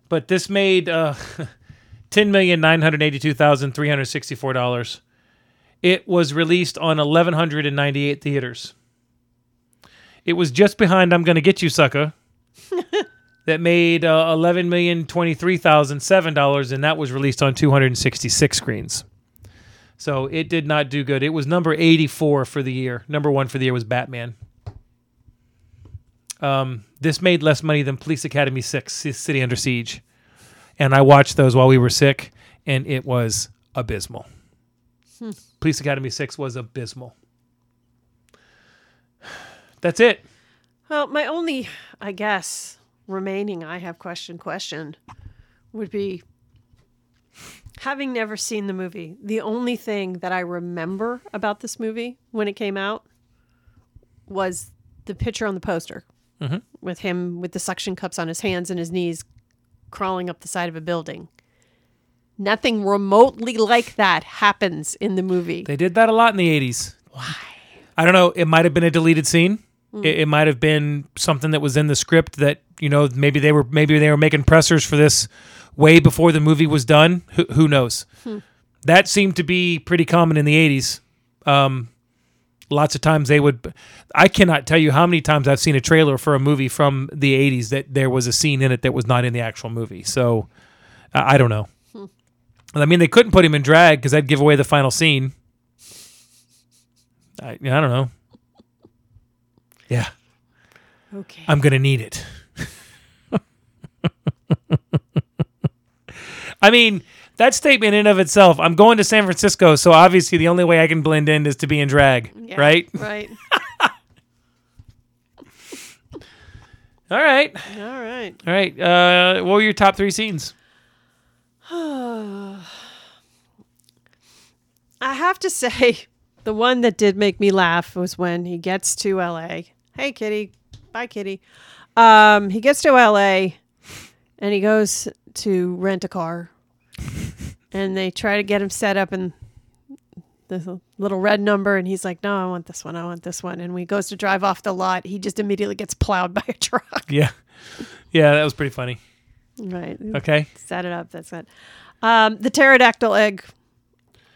but this made uh, [laughs] ten million nine hundred eighty-two thousand three hundred sixty-four dollars. It was released on eleven hundred and ninety-eight theaters. It was just behind "I'm Gonna Get You, Sucker," [laughs] that made uh, eleven million twenty-three thousand seven dollars, and that was released on two hundred and sixty-six screens. So it did not do good. It was number 84 for the year. Number one for the year was Batman. Um, this made less money than Police Academy 6, City Under Siege. And I watched those while we were sick, and it was abysmal. Police Academy 6 was abysmal. [sighs] That's it. Well, my only, I guess, remaining I have question question would be having never seen the movie. The only thing that I remember about this movie when it came out was the picture on the poster Mhm. with him with the suction cups on his hands and his knees crawling up the side of a building. Nothing remotely like that happens in the movie. They did that a lot in the 80s. Why? I don't know. It might have been a deleted scene. It, it might have been something that was in the script that you know maybe they were maybe they were making pressers for this way before the movie was done. Who, who knows? That seemed to be pretty common in the 80s. Um, lots of times they would. I cannot tell you how many times I've seen a trailer for a movie from the 80s that there was a scene in it that was not in the actual movie. So I I don't know. I mean, they couldn't put him in drag because that'd give away the final scene. I, I don't know. Yeah, okay. I'm gonna need it. I mean, that statement in of itself. I'm going to San Francisco, so obviously the only way I can blend in is to be in drag, Yeah, right? Right. [laughs] All right, All right. all right. Uh, what were your top three scenes? [sighs] I have to say, the one that did make me laugh was when he gets to LA. Hey, kitty. Bye, kitty. Um, he gets to LA and he goes to rent a car. [laughs] and they try to get him set up in this little red number, and he's like, "No, I want this one. I want this one." And when he goes to drive off the lot, he just immediately gets plowed [laughs] by a truck. Yeah. Yeah, that was pretty funny. Right. Okay. Set it up. That's it. Um, the pterodactyl egg.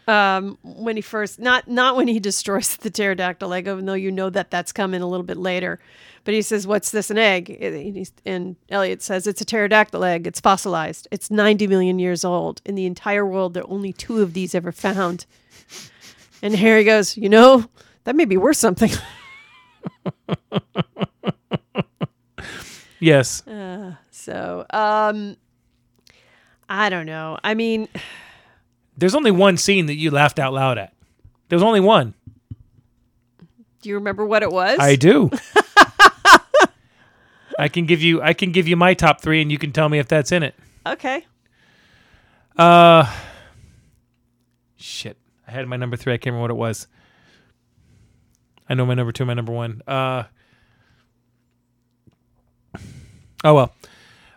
Um, when he first not not when he [laughs] destroys the pterodactyl egg, even though you know that that's coming a little bit later. But he says, "What's this? An egg?" And, and Elliot says, "It's a pterodactyl egg. It's fossilized. It's 90 million years old. In the entire world, there are only two of these ever found." And Harry goes, "You know, that may be worth something." [laughs] Yes. so, um, I don't know. I mean, There's only one scene that you laughed out loud at. There's only one. do you remember what it was? I do. [laughs] I can give you I can give you my top 3 and you can tell me if that's in it. okay. Uh shit. I had my number 3. I can't remember what it was. I know my number 2, my number 1. Uh Oh well.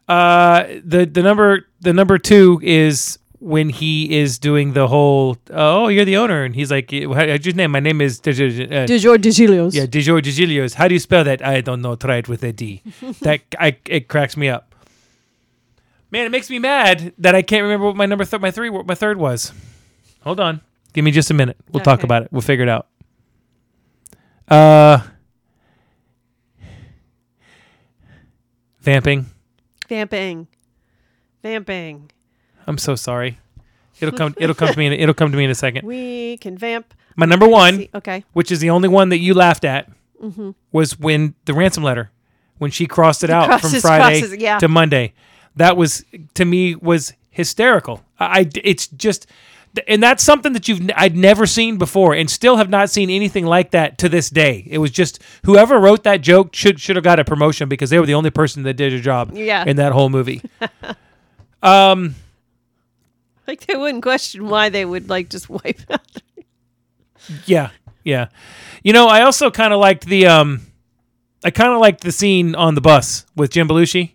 Uh the the number the number 2 is when he is doing the whole oh you're the owner and he's like how's your name my name is uh, Dijor Digilios. Yeah, DiGiorgio Digilios. How do you spell that? I don't know. Try it with a D. [laughs] that I it cracks me up. Man, it makes me mad that I can't remember what my number th- my three what my third was. Hold on. Give me just a minute. We'll talk about it. We'll figure it out. Uh Vamping. Vamping. Vamping. I'm so sorry. It'll come [laughs] it'll come to me in, it'll come to me in a second. We can vamp. My number 1 See- Okay. which is the only one that you laughed at, Mm-hmm. was when the ransom letter, when she crossed it out from Friday crosses, yeah. to Monday. That was to me was hysterical. I, I- it's just, and that's something that you've I'd never seen before, and still have not seen anything like that to this day. It was just whoever wrote that joke should should have got a promotion because they were the only person that did a job Yeah. in that whole movie. [laughs] um. Like they wouldn't question why they would like just [laughs] wipe out. [laughs] Yeah, yeah. You know, I also kind of liked the um, I kind of liked the scene on the bus with Jim Belushi.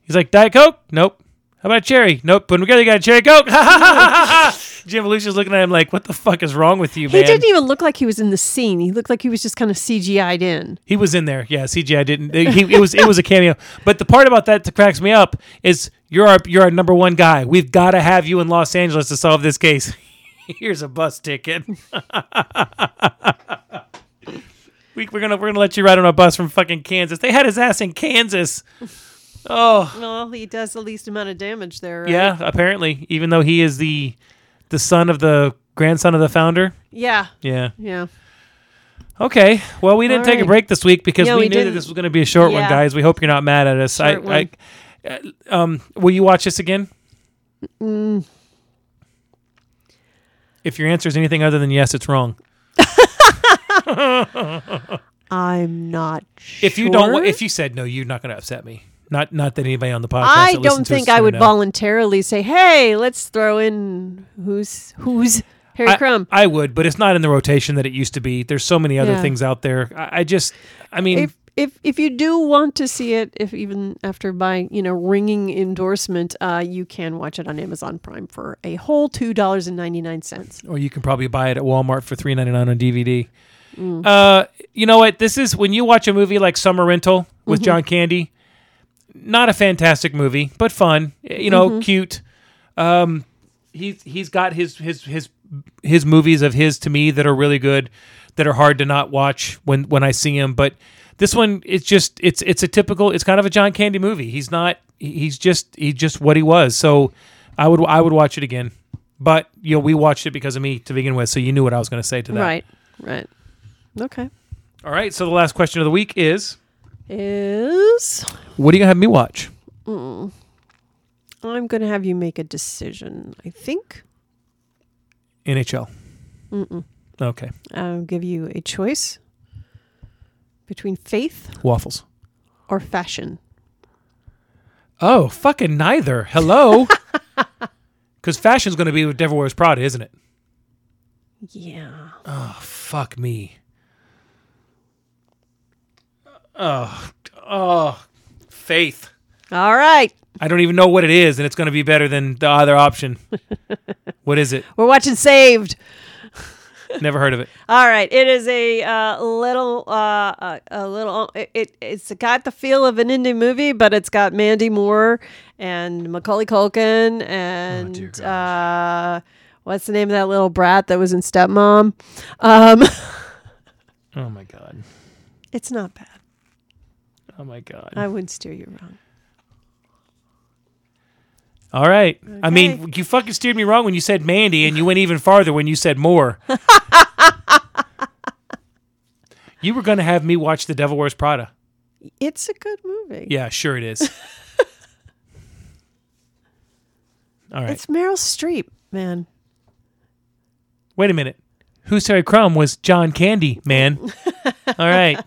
He's like, Diet Coke? Nope. How about cherry? Nope. Put them together, you got a cherry Coke. [laughs] Jim Belushi's looking at him like, what the fuck is wrong with you, man?" He didn't even look like he was in the scene. He looked like he was just kind of CGI'd in. He was in there. Yeah, CGI didn't. He, it was it was a cameo. But the part about that that cracks me up is you're our you're our number one guy. We've got to have you in Los Angeles to solve this case. [laughs] Here's a bus ticket. [laughs] we, we're gonna we're gonna let you ride on a bus from fucking Kansas. They had his ass in Kansas. Oh Well, he does the least amount of damage there. Right? yeah, apparently, even though he is the the son of the grandson of the founder. Yeah. Yeah. Yeah. Okay. Well, we didn't All take a break this week because Yeah, we, we knew that didn't. this was going to be a short one, guys. We hope you're not mad at us. Short I, I, uh, um, will you watch this again? Mm. If your answer is anything other than yes, it's wrong. [laughs] I'm not sure. If you don't, if you said no, you're not going to upset me. Not, not that anybody on the podcast. I that don't think I would voluntarily say, "Hey, let's throw in who's who's Harry I, Crumb." I would, but it's not in the rotation that it used to be. There's so many other Yeah. things out there. I, I just, I mean, if if if you do want to see it, if even after my you know ringing endorsement, uh, you can watch it on Amazon Prime for a whole two dollars and ninety nine cents. or you can probably buy it at Walmart for three ninety nine on DVD. Mm. Uh, you know what? This is when you watch a movie like Summer Rental with Mm-hmm. John Candy. Not a fantastic movie, but fun. You know, Mm-hmm. cute. Um, he's he's got his his his his movies of his to me that are really good, that are hard to not watch when when I see him. But this one, it's just it's it's a typical. It's kind of a John Candy movie. He's not. He's just he's just what he was. So I would I would watch it again. But you know, we watched it because of me to begin with, so you knew what I was going to say to that. Right, right. Okay. All right. So the last question of the week is, Is what are you gonna have me watch? Mm. I'm going to have you make a decision. I think NHL. Mm-mm. Okay. I'll give you a choice between faith Waffles. or fashion. Oh, fucking neither. Hello. [laughs] Because fashion's going to be with Devil Wears Prada, isn't it? Yeah. Oh, fuck me. Oh, oh, faith. All right. I don't even know what it is, and it's going to be better than the other option. [laughs] what is it? We're watching Saved. Never heard of it. [laughs] All right, it is a uh, little, uh, a, a little. It, it it's got the feel of an indie movie, but it's got Mandy Moore and Macaulay Culkin and dear uh, what's the name of that little brat that was in Stepmom? Um, [laughs] Oh my god. it's not bad. Oh my god. I wouldn't steer you wrong. All right. I mean, you fucking steered me wrong when you said Mandy, and you went even farther when you said more. [laughs] you were going to have me watch The Devil Wears Prada. It's a good movie. Yeah, sure it is. [laughs] All right. It's Meryl Streep, man. Wait a minute. Who's Terry Crumb was John Candy, man. [laughs] all right.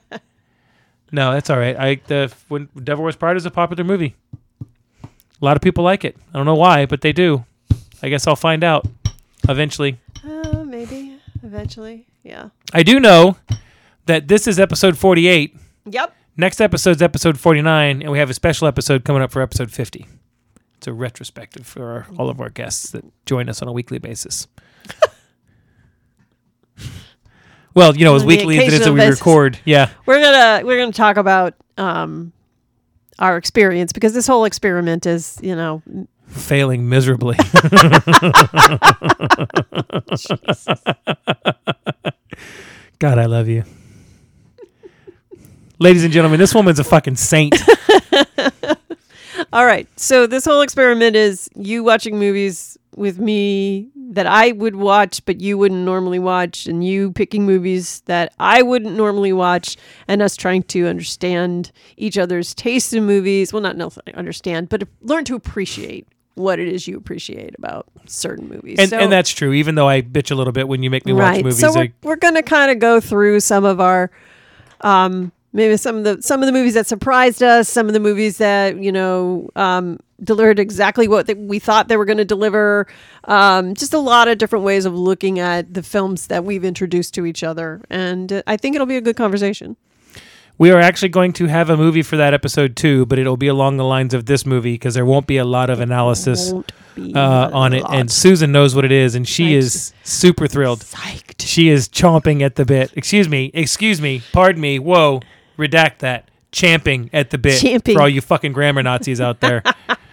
No, that's all right. I the when Devil Wears Prada is a popular movie. A lot of people like it. I don't know why, but they do. I guess I'll find out eventually. Uh, maybe eventually. Yeah. I do know that this is episode 48. Yep. Next episode's episode 49, and we have a special episode coming up for episode 50. It's a retrospective for our, all of our guests that join us on a weekly basis. [laughs] well, you know, as weekly as it is that we record. Yeah. We're gonna we're gonna talk about um our experience because this whole experiment is, you know, Failing miserably. [laughs] [laughs] God, I love you. Ladies and gentlemen, this woman's a fucking saint. [laughs] All right. So this whole experiment is you watching movies with me that I would watch but you wouldn't normally watch and you picking movies that I wouldn't normally watch and us trying to understand each other's tastes in movies. Well, not understand, but learn to appreciate what it is you appreciate about certain movies. And, So- and that's true, even though I bitch a little bit when you make me watch movies. So we're, I- we're going to kind of go through some of our um maybe some of the some of the movies that surprised us, some of the movies that, you know, um delivered exactly what they, we thought they were going to deliver. Um just a lot of different ways of looking at the films that we've introduced to each other. And uh, I think it'll be a good conversation. We are actually going to have a movie for that episode too, but it'll be along the lines of this movie because there won't be a lot of analysis uh, on it. And Susan knows what it is, and she Thanks. is super thrilled. psyched. She is chomping at the bit. Excuse me, excuse me, pardon me. Whoa, redact that. Champing at the bit Champing. for all you fucking grammar Nazis out there. [laughs]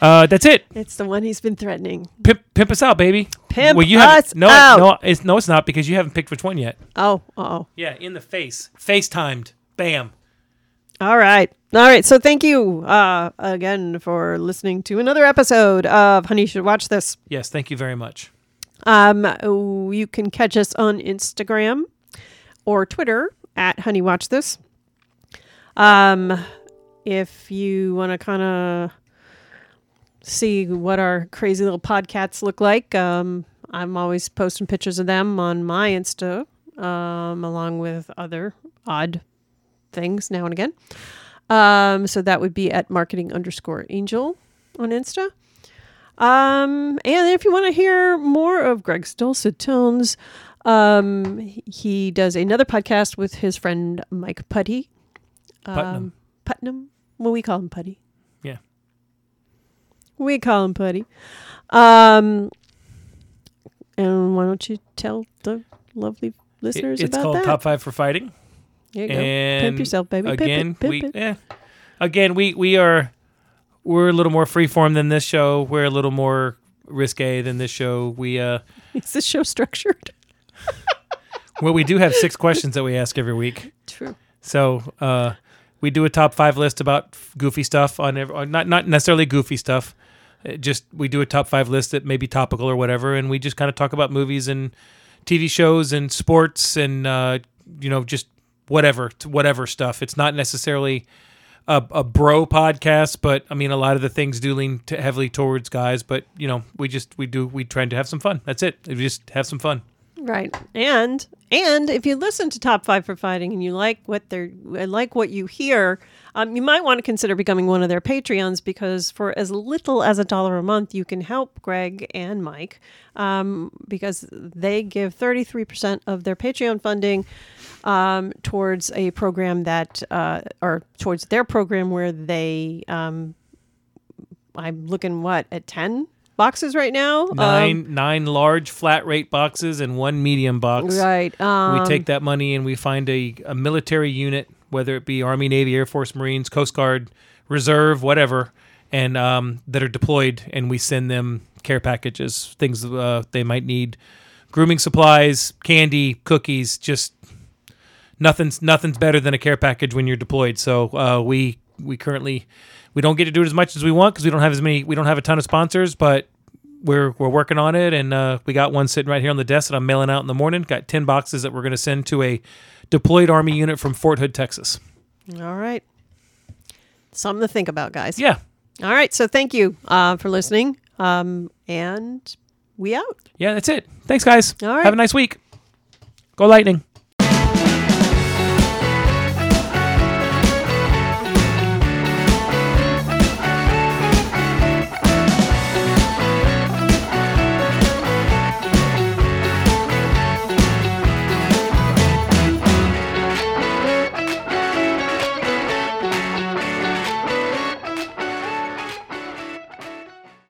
uh, that's it. It's the one he's been threatening. Pimp, pimp us out, baby. Pimp well, you us no, out. no, it's no, it's not because you haven't picked which one yet. Oh, oh. Yeah, in the face, FaceTimed, bam. All right. All right. So thank you uh, again for listening to another episode of Honey You Should Watch This. Yes, thank you very much. Um, you can catch us on Instagram or Twitter at Honey Watch This. Um, if you want to kind of see what our crazy little podcasts look like, um, I'm always posting pictures of them on my Insta, um, along with other odd things now and again. Um, so that would be at marketing underscore angel on Insta. Um, and if you want to hear more of Greg's dulcet tones, um, he does another podcast with his friend Mike Putty. Putnam. Um, Putnam. Well, we call him Putty. Yeah. We call him Putty. Um, and why don't you tell the lovely listeners It- it's about called that? Top Five for Fighting. there you go. And Pimp yourself, baby. Pimp it, Again, pimp we it. eh. again we we are we're a little more freeform than this show. We're a little more risque than this show. We uh [laughs] Is this show structured? [laughs] well we do have six questions that we ask every week. True. So uh we do a top five list about goofy stuff on, every, not not necessarily goofy stuff. Just we do a top five list that may be topical or whatever, and we just kind of talk about movies and TV shows and sports and uh, you know just whatever whatever stuff. It's not necessarily a, a bro podcast, but I mean a lot of the things do lean to heavily towards guys. But you know we just we do we try to have some fun. That's it. We just have some fun. Right. And and if you listen to Top Five for Fighting and you like what they're like what you hear, um, you might want to consider becoming one of their Patreons because for as little as a dollar a month, you can help Greg and Mike um, because they give thirty three percent of their Patreon funding um, towards a program that uh, or towards their program where they um, I'm looking what at ten boxes right now. Um, Nine nine large flat rate boxes and one medium box. right. Um, we take that money and we find a, a military unit, whether it be Army, Navy, Air Force, Marines, Coast Guard, Reserve, whatever, and um, that are deployed, and we send them care packages, things uh, they might need, grooming supplies, candy, cookies, just nothing's nothing's better than a care package when you're deployed. So uh, we we currently we don't get to do it as much as we want because we don't have as many we don't have a ton of sponsors, but we're we're working on it, and uh, we got one sitting right here on the desk that I'm mailing out in the morning. Got ten boxes that we're going to send to a deployed Army unit from Fort Hood, Texas. All right. Something to think about, guys. Yeah, All right. So thank you uh, for listening. Um, and we out. yeah, that's it. Thanks, guys. All right. Have a nice week. Go Lightning.